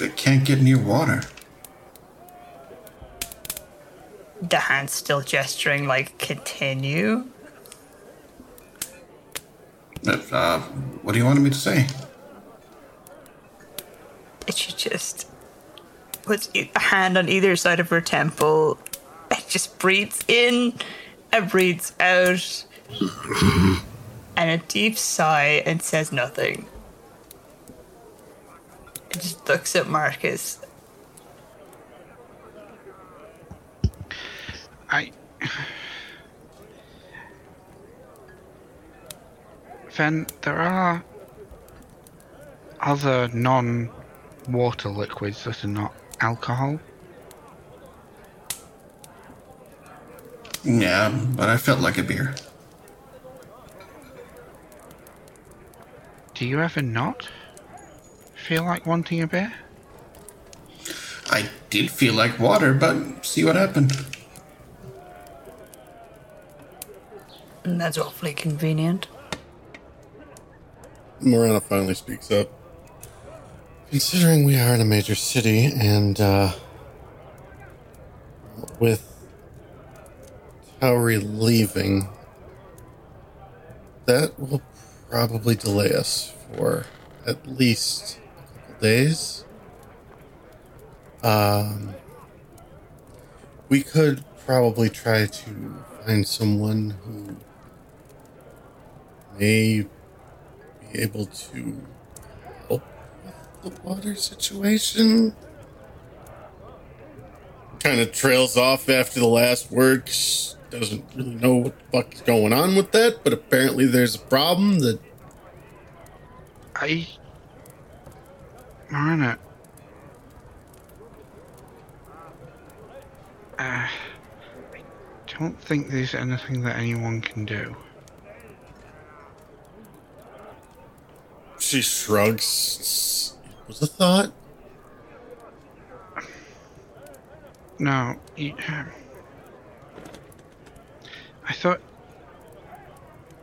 it can't get near water. The hand's still gesturing, like, continue. Uh, what do you want me to say? And she just puts a hand on either side of her temple and just breathes in and breathes out. and a deep sigh and says nothing. It just looks at Marcus. I. Then there are other non-water liquids that are not alcohol. Yeah, but I felt like a beer. Do you ever not feel like wanting a beer? I did feel like water, but see what happened. And that's awfully convenient. Morana finally speaks up. Considering we are in a major city and uh, with Towery leaving, that will probably delay us for at least a couple days. Um, we could probably try to find someone who may be able to help with the water situation. Kind of trails off after the last word. Doesn't really know what the fuck is going on with that, but apparently there's a problem that I. Morana. Uh, I don't think there's anything that anyone can do. she shrugs. It was a thought. No, you, I thought.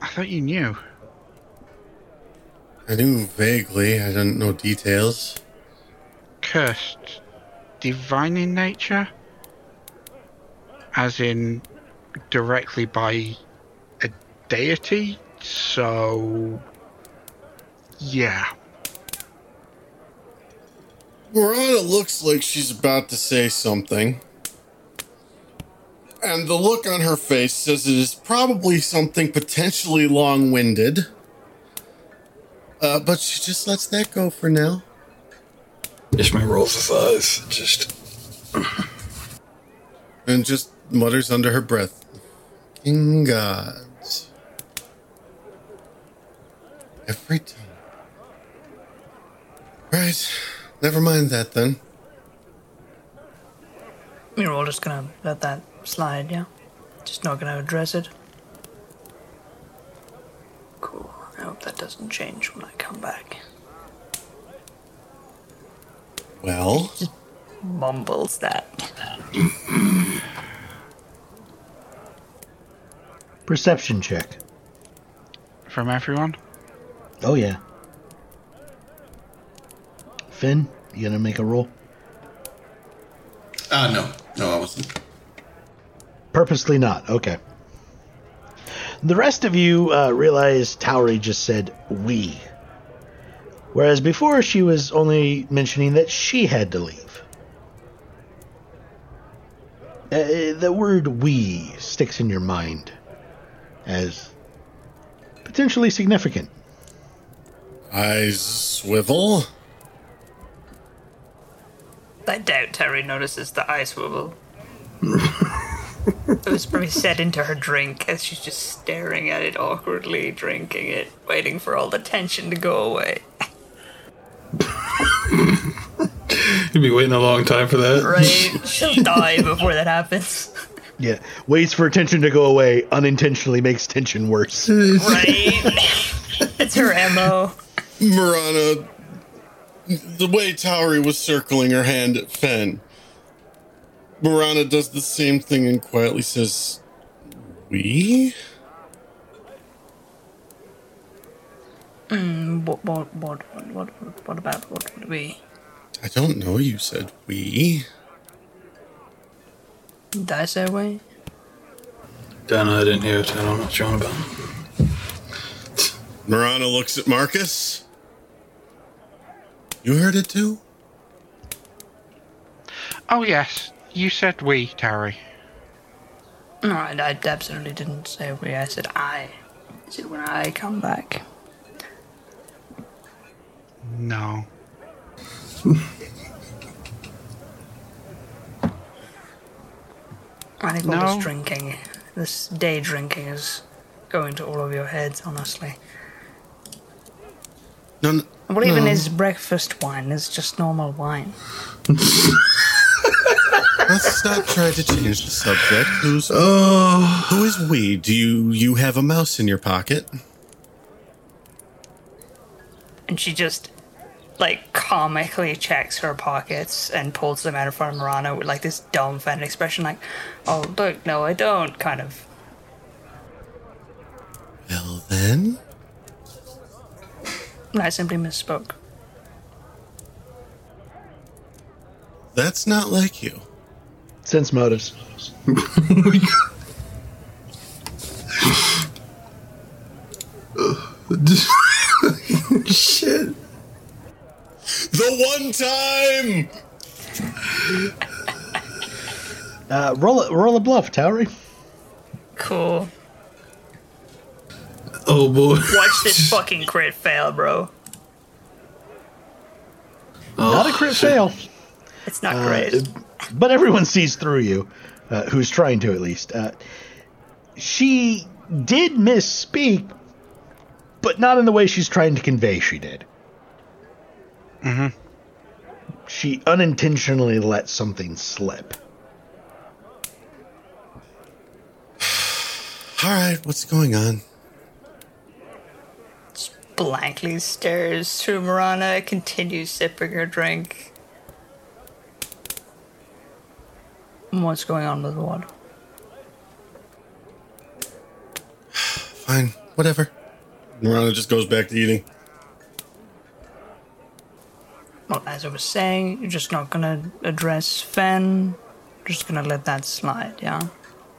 I thought you knew. I knew vaguely. I didn't know details. Cursed. Divine in nature? As in directly by a deity? So. Yeah. Murata looks like she's about to say something. And the look on her face says it is probably something potentially long winded. Uh, but she just lets that go for now. Ishmael rolls his eyes. Just. And just mutters under her breath. King gods. Every time. Right. Never mind that then. You're all just gonna let that slide, yeah? Just not gonna address it? Cool. I hope that doesn't change when I come back. Well, Mumbles that. Perception check. From everyone? Oh yeah. Finn, you gonna make a roll? Ah, no. No, I wasn't. Purposely not. Okay. The rest of you uh, realize Towery just said we. Whereas before she was only mentioning that she had to leave. Uh, the word we sticks in your mind as potentially significant. eyes swivel. I doubt Terry notices the eye swivel. it was probably set into her drink as she's just staring at it awkwardly, drinking it, waiting for all the tension to go away. You'd be waiting a long time for that. Right? She'll die before that happens. Yeah, waits for tension to go away, unintentionally makes tension worse. Right? it's her MO. Morana, the way Towery was circling her hand at Fen, Morana does the same thing and quietly says, We? What, what, what, what, what about what would we? I don't know, you said we. Did I say we? Don't know, I didn't hear it. I don't know what you're on about. Morana looks at Marcus. You heard it too? Oh, yes. You said we, Terry. No, I, I absolutely didn't say we. I said I. I said when I come back. No. I think all No. this drinking, this day drinking is going to all of your heads, honestly. No, no, What even is breakfast wine? It's just normal wine. let's not try to change the subject. Who's oh. who is we? Do you you have a mouse in your pocket? And she just, like, comically checks her pockets and pulls them out in front of Morana with, like, this dumbfounded expression, like, oh, look, no, I don't, kind of. Well then, I simply misspoke. that's not like you. Sense motives. Shit. The one time. Uh, roll a roll a bluff, Towery. Cool. Oh boy. Watch this fucking crit fail, bro. Not a crit fail, It's not uh, great. But everyone sees through you, uh, who's trying to at least. Uh, she did misspeak, but not in the way she's trying to convey she did. Mm-hmm. She unintentionally let something slip. All right, what's going on? Blankly stares through Morana, continues sipping her drink. What's going on with what? fine. Whatever. Morana just goes back to eating. Well, as I was saying, you're just not gonna address Fen. Just gonna let that slide, yeah?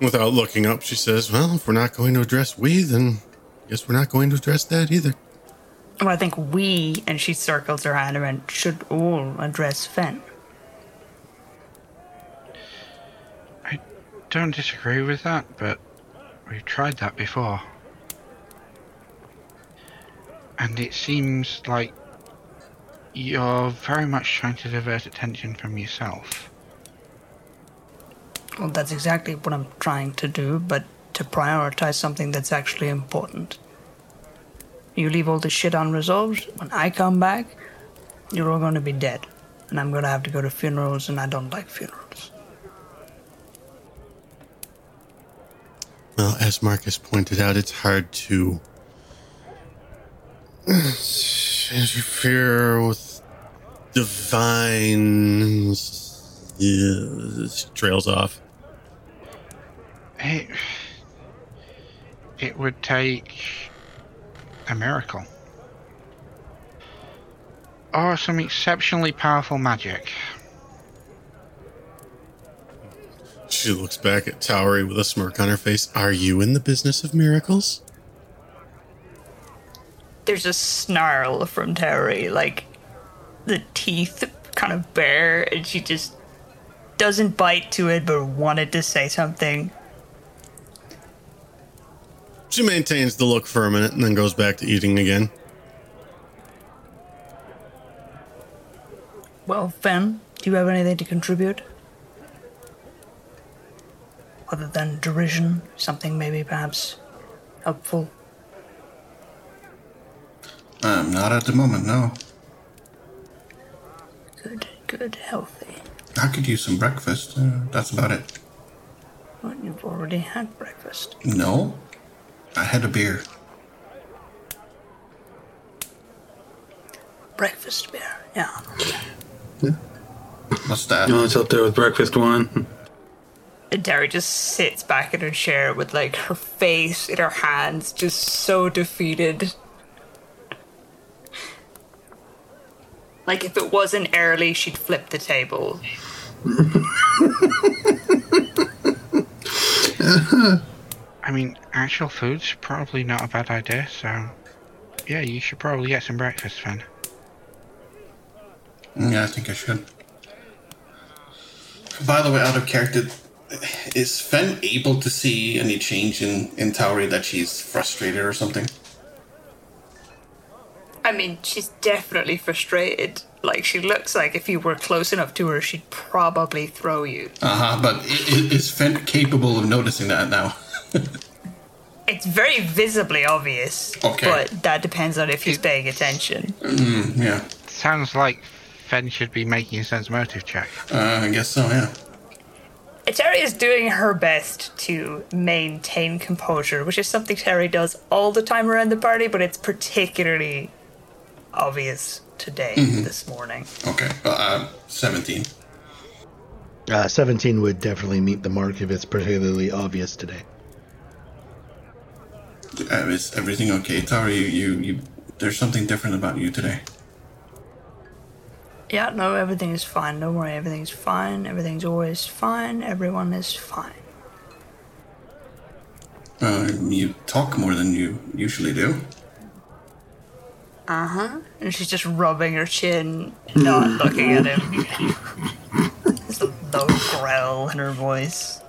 Without looking up, she says, Well, if we're not going to address we, then I guess we're not going to address that either. Well, I think we, and she circles her hand around, should all address Fen. Don't disagree with that, but we've tried that before. And it seems like you're very much trying to divert attention from yourself. Well, that's exactly what I'm trying to do, but to prioritize something that's actually important. You leave all this shit unresolved, when I come back, you're all going to be dead. And I'm going to have to go to funerals, and I don't like funerals. Well, as Marcus pointed out, it's hard to interfere with divine. Yeah, trails off. It, it would take a miracle. Or some exceptionally powerful magic. She looks back at Towery with a smirk on her face. Are you in the business of miracles? There's a snarl from Terry, like the teeth kind of bare, and she just doesn't bite to it but wanted to say something. She maintains the look for a minute and then goes back to eating again. Well, Fen, do you have anything to contribute? Other than derision, something maybe perhaps helpful? Um, not at the moment, no. Good, good, healthy. I could use some breakfast. Uh, that's about it. Well, you've already had breakfast. No, I had a beer. Breakfast beer, yeah. yeah. What's that? You know, it's up there with breakfast one. And Terry just sits back in her chair with like her face in her hands, just so defeated. Like if it wasn't early, she'd flip the table. I mean, actual food's probably not a bad idea, so yeah, you should probably get some breakfast, Fen. Yeah, I think I should. By the way, out of character, is Fen able to see any change in in Towery that she's frustrated or something? I mean, she's definitely frustrated. Like she looks like if you were close enough to her, she'd probably throw you. Uh huh. But i- i- is Fen capable of noticing that now? It's very visibly obvious, Okay. but that depends on if he's paying attention. Mm, yeah. Sounds like Fen should be making a sense motive check. Uh, I guess so. Yeah. Terry is doing her best to maintain composure, which is something Terry does all the time around the party, but it's particularly obvious today, this morning. Okay. Uh, uh, Seventeen. Uh, 17 would definitely meet the mark if it's particularly obvious today. Uh, is everything okay, Towery? You, you, you. There's something different about you today. Yeah, no, everything is fine. Don't worry, everything's fine. Everything's always fine. Everyone is fine. Uh, you talk more than you usually do. Uh huh. And she's just rubbing her chin, not looking at him. There's a low growl in her voice.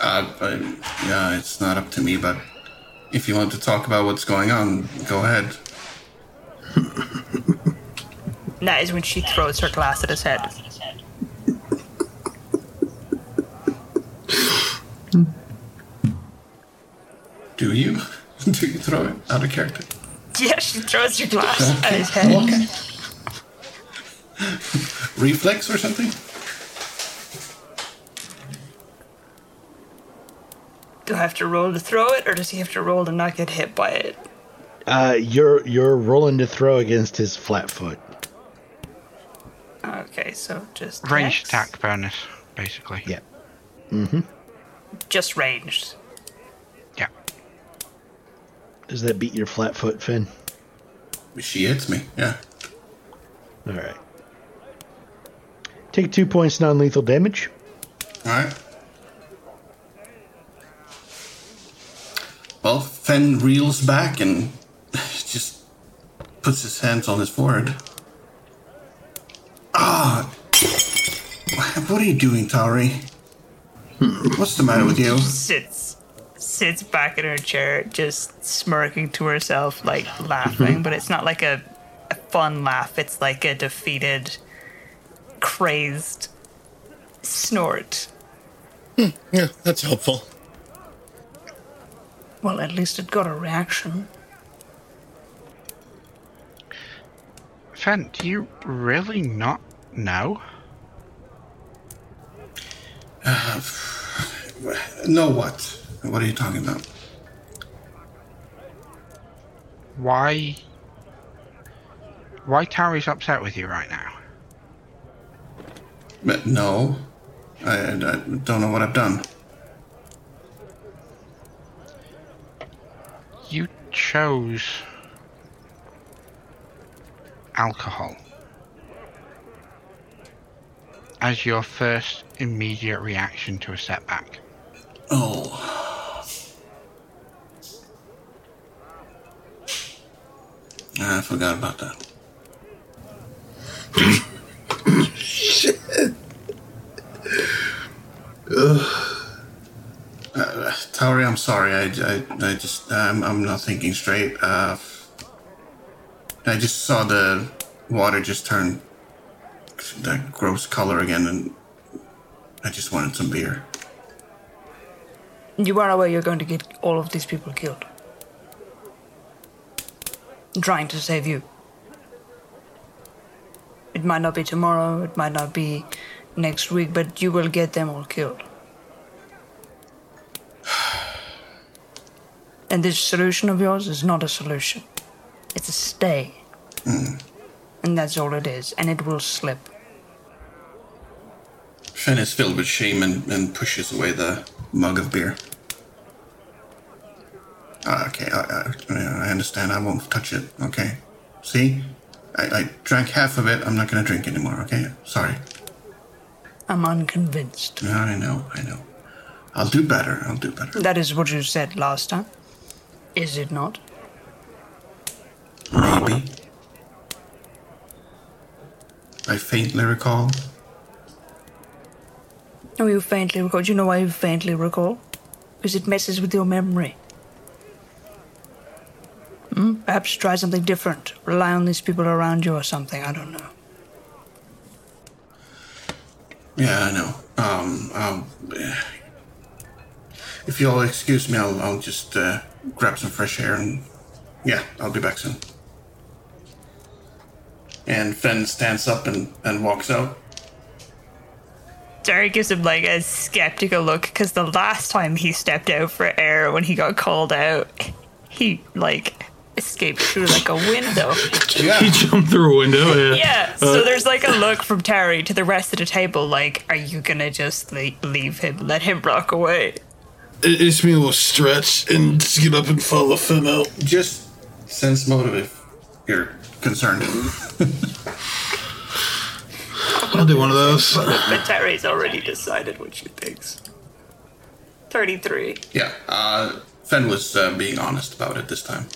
Uh, but, yeah, it's not up to me, but if you want to talk about what's going on, go ahead. That is when she throws her glass at his head. Do you? Do you throw it out of character? Yeah, she throws her glass at his head. Okay. Reflex or something? Do I have to roll to throw it, or does he have to roll to not get hit by it? Uh, you're you're rolling to throw against his flat foot. Okay, so just Range dex? attack bonus, basically. Yeah. Mm-hmm. Just ranged. Yeah. Does that beat your flat foot, Finn? She hits me. Yeah. All right. Take two points non lethal damage. All right. Well, Fen reels back and just puts his hands on his forehead. Ah! What are you doing, Tari? What's the matter with you? Sits sits back in her chair, just smirking to herself, like laughing, but it's not like a, a fun laugh. It's like a defeated, crazed snort. Yeah, that's helpful. Well, at least it got a reaction. Fen, do you really not know? No, what? What are you talking about? Why. Why Tari's upset with you right now? But no, I, I don't know what I've done. You chose. Alcohol. As your first immediate reaction to a setback. Oh. I forgot about that. Uh, Tauri, I'm sorry. I, I, I just, I'm, I'm not thinking straight. Uh, I just saw the water just turn that gross color again, and I just wanted some beer. You are aware you're going to get all of these people killed. I'm trying to save you. It might not be tomorrow, it might not be next week, but you will get them all killed. And this solution of yours is not a solution. It's a stay. And that's all it is, and it will slip. Finn is filled with shame and, and pushes away the mug of beer. Ah, okay, I, I, I understand. I won't touch it. Okay. See? I, I drank half of it. I'm not going to drink anymore, okay? Sorry. I'm unconvinced. Yeah, I know, I know. I'll do better. I'll do better. That is what you said last time. Is it not? Maybe. I faintly recall. Oh, you faintly recall. Do you know why you faintly recall? Because it messes with your memory. Hmm? Perhaps try something different. Rely on these people around you or something. I don't know. Yeah, I know. Um, um, if you'll excuse me, I'll, I'll just uh, grab some fresh air and yeah, I'll be back soon. And Fen stands up and, and walks out. Jerry gives him like a skeptical look because the last time he stepped out for air when he got called out, he like escaped through like a window. He jumped through a window. Yeah. Yeah, uh, so there's like a look from Terry to the rest of the table like, are you gonna just like leave him, let him rock away? It- Ishmael will stretch and get up and follow Finn out. Just sense motive if you're concerned. I'll do one of those. But Terry's already decided what she thinks. 33. yeah, uh, Fen was uh, being honest about it this time.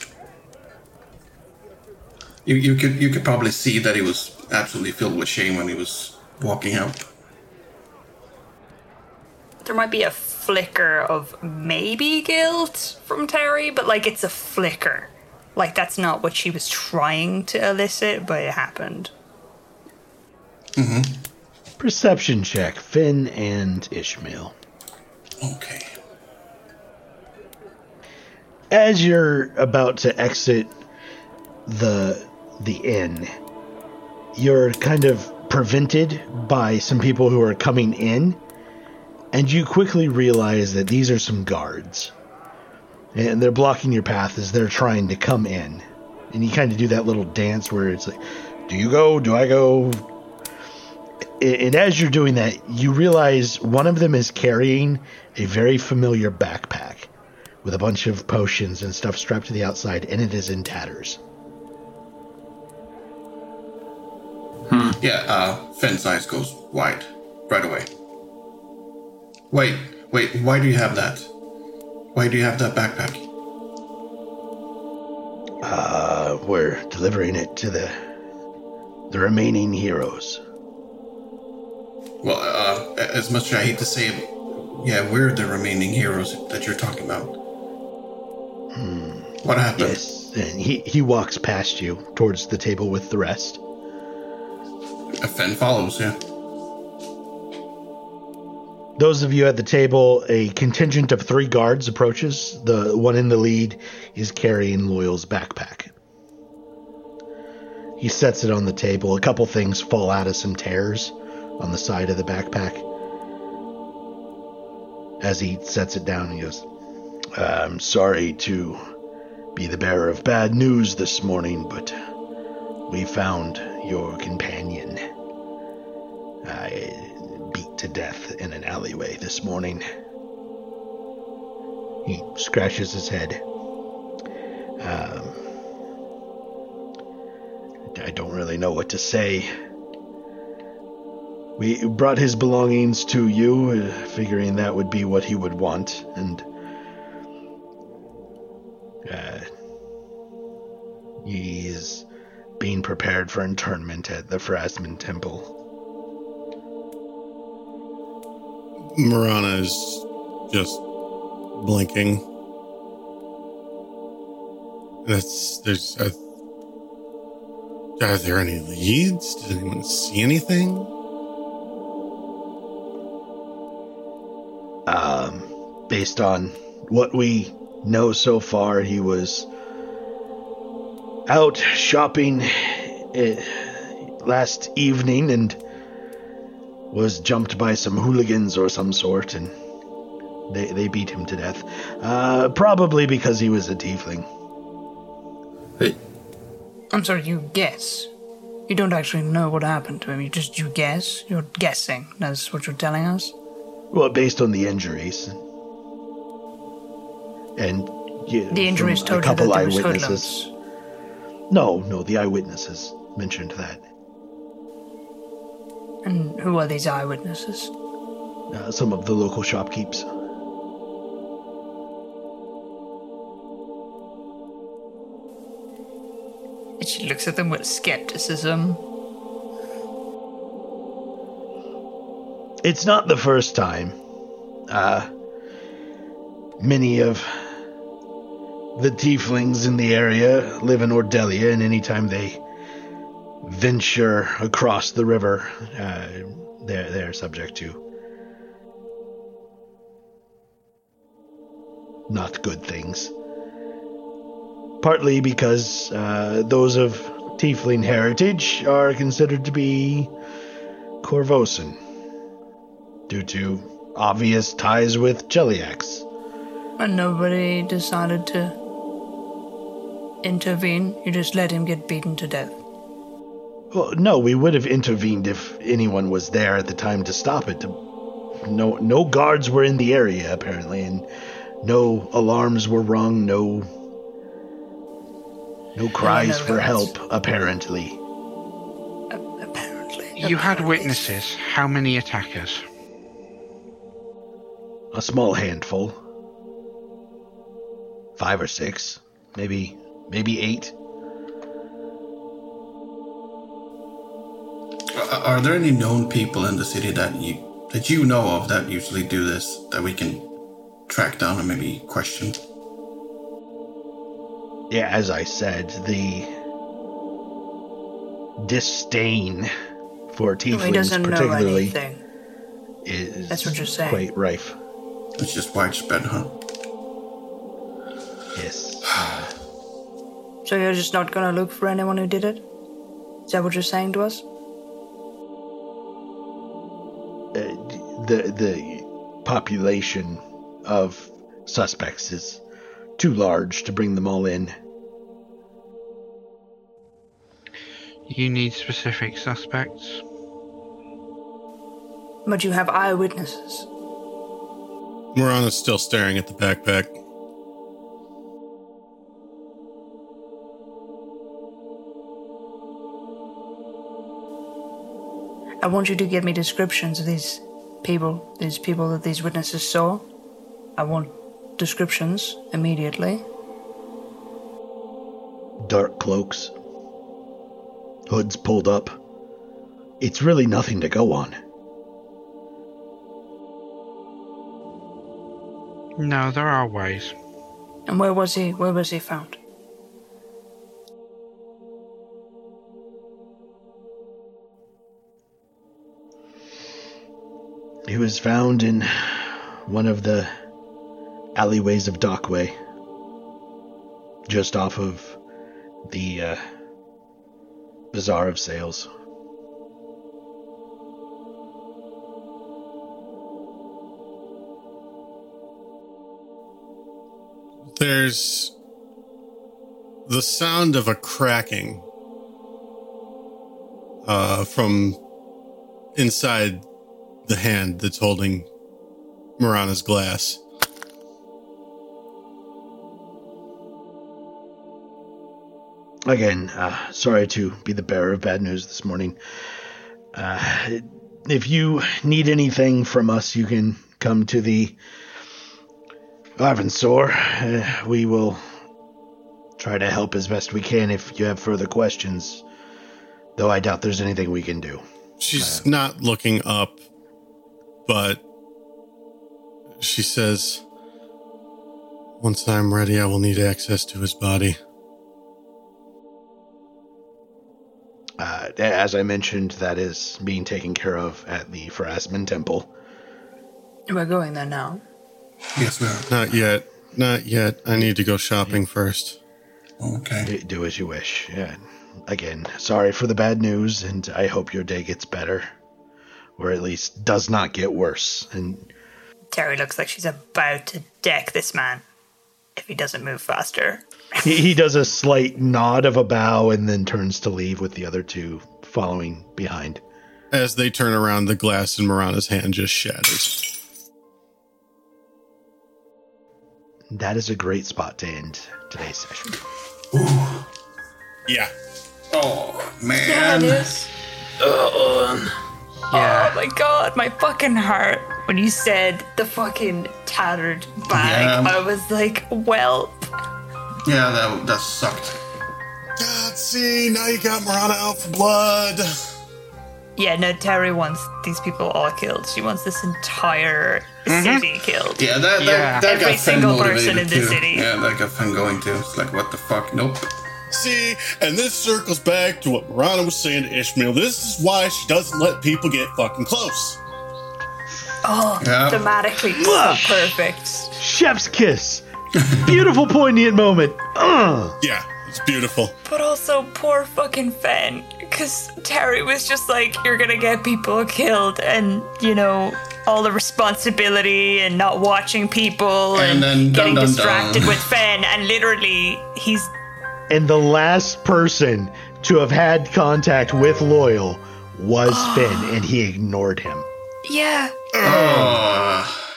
You, you could you could probably see that he was absolutely filled with shame when he was walking out. There might be a flicker of maybe guilt from Terry, but like it's a flicker. Like that's not what she was trying to elicit, but it happened. Mm-hmm. Perception check, Finn and Ishmael. Okay. As you're about to exit the the inn, you're kind of prevented by some people who are coming in, and you quickly realize that these are some guards. And they're blocking your path as they're trying to come in. And you kind of do that little dance where it's like, do you go? Do I go? and as you're doing that, you realize one of them is carrying a very familiar backpack with a bunch of potions and stuff strapped to the outside, and it is in tatters. Yeah, uh, Finn's eyes goes wide right away. Wait, wait, why do you have that? Why do you have that backpack? Uh, we're delivering it to the the remaining heroes. Well, uh, as much as I hate to say it, yeah, we're the remaining heroes that you're talking about. Hmm. What happened? Yes, and he he walks past you towards the table with the rest. Finn follows, yeah. Those of you at the table, a contingent of three guards approaches. The one in the lead is carrying Loyal's backpack. He sets it on the table. A couple things fall out of some tears on the side of the backpack. As he sets it down, he goes, I'm sorry to be the bearer of bad news this morning, but we found your companion. I to death in an alleyway this morning. He scratches his head. Um, I don't really know what to say. We brought his belongings to you, uh, figuring that would be what he would want, and uh, he is being prepared for internment at the Pharasman Temple. Morana is just blinking. That's there's. A, are there any leads? Did anyone see anything? Um, based on what we know so far, he was out shopping uh, last evening and was jumped by some hooligans or some sort, and they they beat him to death. Uh, probably because he was a tiefling. Hey, I'm sorry, you guess. You don't actually know what happened to him. You just you guess. You're guessing. That's what you're telling us. Well, based on the injuries, and yeah, The injuries told a you that couple there was eyewitnesses. hoodlums. No, no, the eyewitnesses mentioned that. And who are these eyewitnesses? Uh, some of the local shopkeepers. And she looks at them with skepticism. It's not the first time. Uh, many of the tieflings in the area live in Ordellia, and anytime they venture across the river, uh, they're, they're subject to not good things. Partly because uh, those of tiefling heritage are considered to be Korvosan due to obvious ties with Cheliax. And nobody decided to intervene. You just let him get beaten to death. Well, no, we would have intervened if anyone was there at the time to stop it. No, no guards were in the area apparently, and no alarms were rung. No, no cries no for help apparently. Apparently. You had witnesses. How many attackers? A small handful, five or six, maybe, maybe eight. Are are there any known people in the city that you that you know of that usually do this that we can track down and maybe question? Yeah, as I said, the disdain for He tieflings, doesn't know particularly, anything. is That's what you're saying. quite rife. It's just widespread, huh? Yes. So you're just not gonna look for anyone who did it? Is that what you're saying to us? the the population of suspects is too large to bring them all in. You need specific suspects. But you have eyewitnesses. Morana's still staring at the backpack. I want you to give me descriptions of these people, these people that these witnesses saw. I want descriptions immediately. Dark cloaks, hoods pulled up. It's really nothing to go on. No, there are ways. And where was he? Where was he found? He was found in one of the alleyways of Dockway, just off of the uh, Bazaar of Sails. There's the sound of a cracking uh, from inside the hand that's holding Morana's glass. Again, uh, sorry to be the bearer of bad news this morning. Uh, if you need anything from us, you can come to the Arvensoar. Uh, we will try to help as best we can if you have further questions. Though I doubt there's anything we can do. She's not looking up, but she says, Once I'm ready, I will need access to his body. Uh, as I mentioned, that is being taken care of at the Pharasman Temple. We're going there now. Yes, we are. Not yet. Not yet. I need to go shopping first. Okay. Do- Do as you wish. Yeah. Again, sorry for the bad news, and I hope your day gets better, or at least does not get worse. And Terry looks like she's about to deck this man if he doesn't move faster. he, he does a slight nod of a bow and then turns to leave with the other two following behind. As they turn around, the glass in Morana's hand just shatters. That is a great spot to end today's session. Ooh. Yeah. Oh Yeah, man. it is. Yeah. Oh my god, my fucking heart. When you said the fucking tattered bag, Yeah. I was like, well, Yeah, that that sucked. God, see, now you got Morana out for blood. yeah, no, Terry wants these people all killed. She wants this entire mm-hmm. city killed. Yeah, that that, Yeah. that Every got Fen single person motivated in this too. city. Yeah, that got Fen going too. It's like, what the fuck? Nope. See, and this circles back to what Morana was saying to Ishmael. This is why she doesn't let people get fucking close. Oh, Yeah. thematically so perfect. Chef's kiss! Beautiful, poignant moment. Ugh. Yeah, it's beautiful. But also, poor fucking Fen. Because Terry was just like, you're gonna get people killed, and, you know, all the responsibility and not watching people And and, then getting dun, dun. distracted with Fen, and literally, he's. And the last person to have had contact with Loyal was Finn, and he ignored him. Yeah. Oh.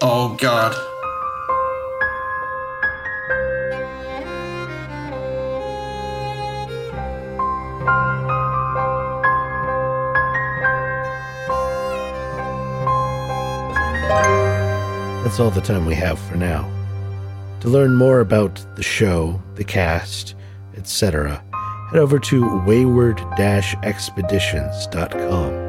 Oh god. That's all the time we have for now. To learn more about the show, the cast, etc., head over to wayward-expeditions.com.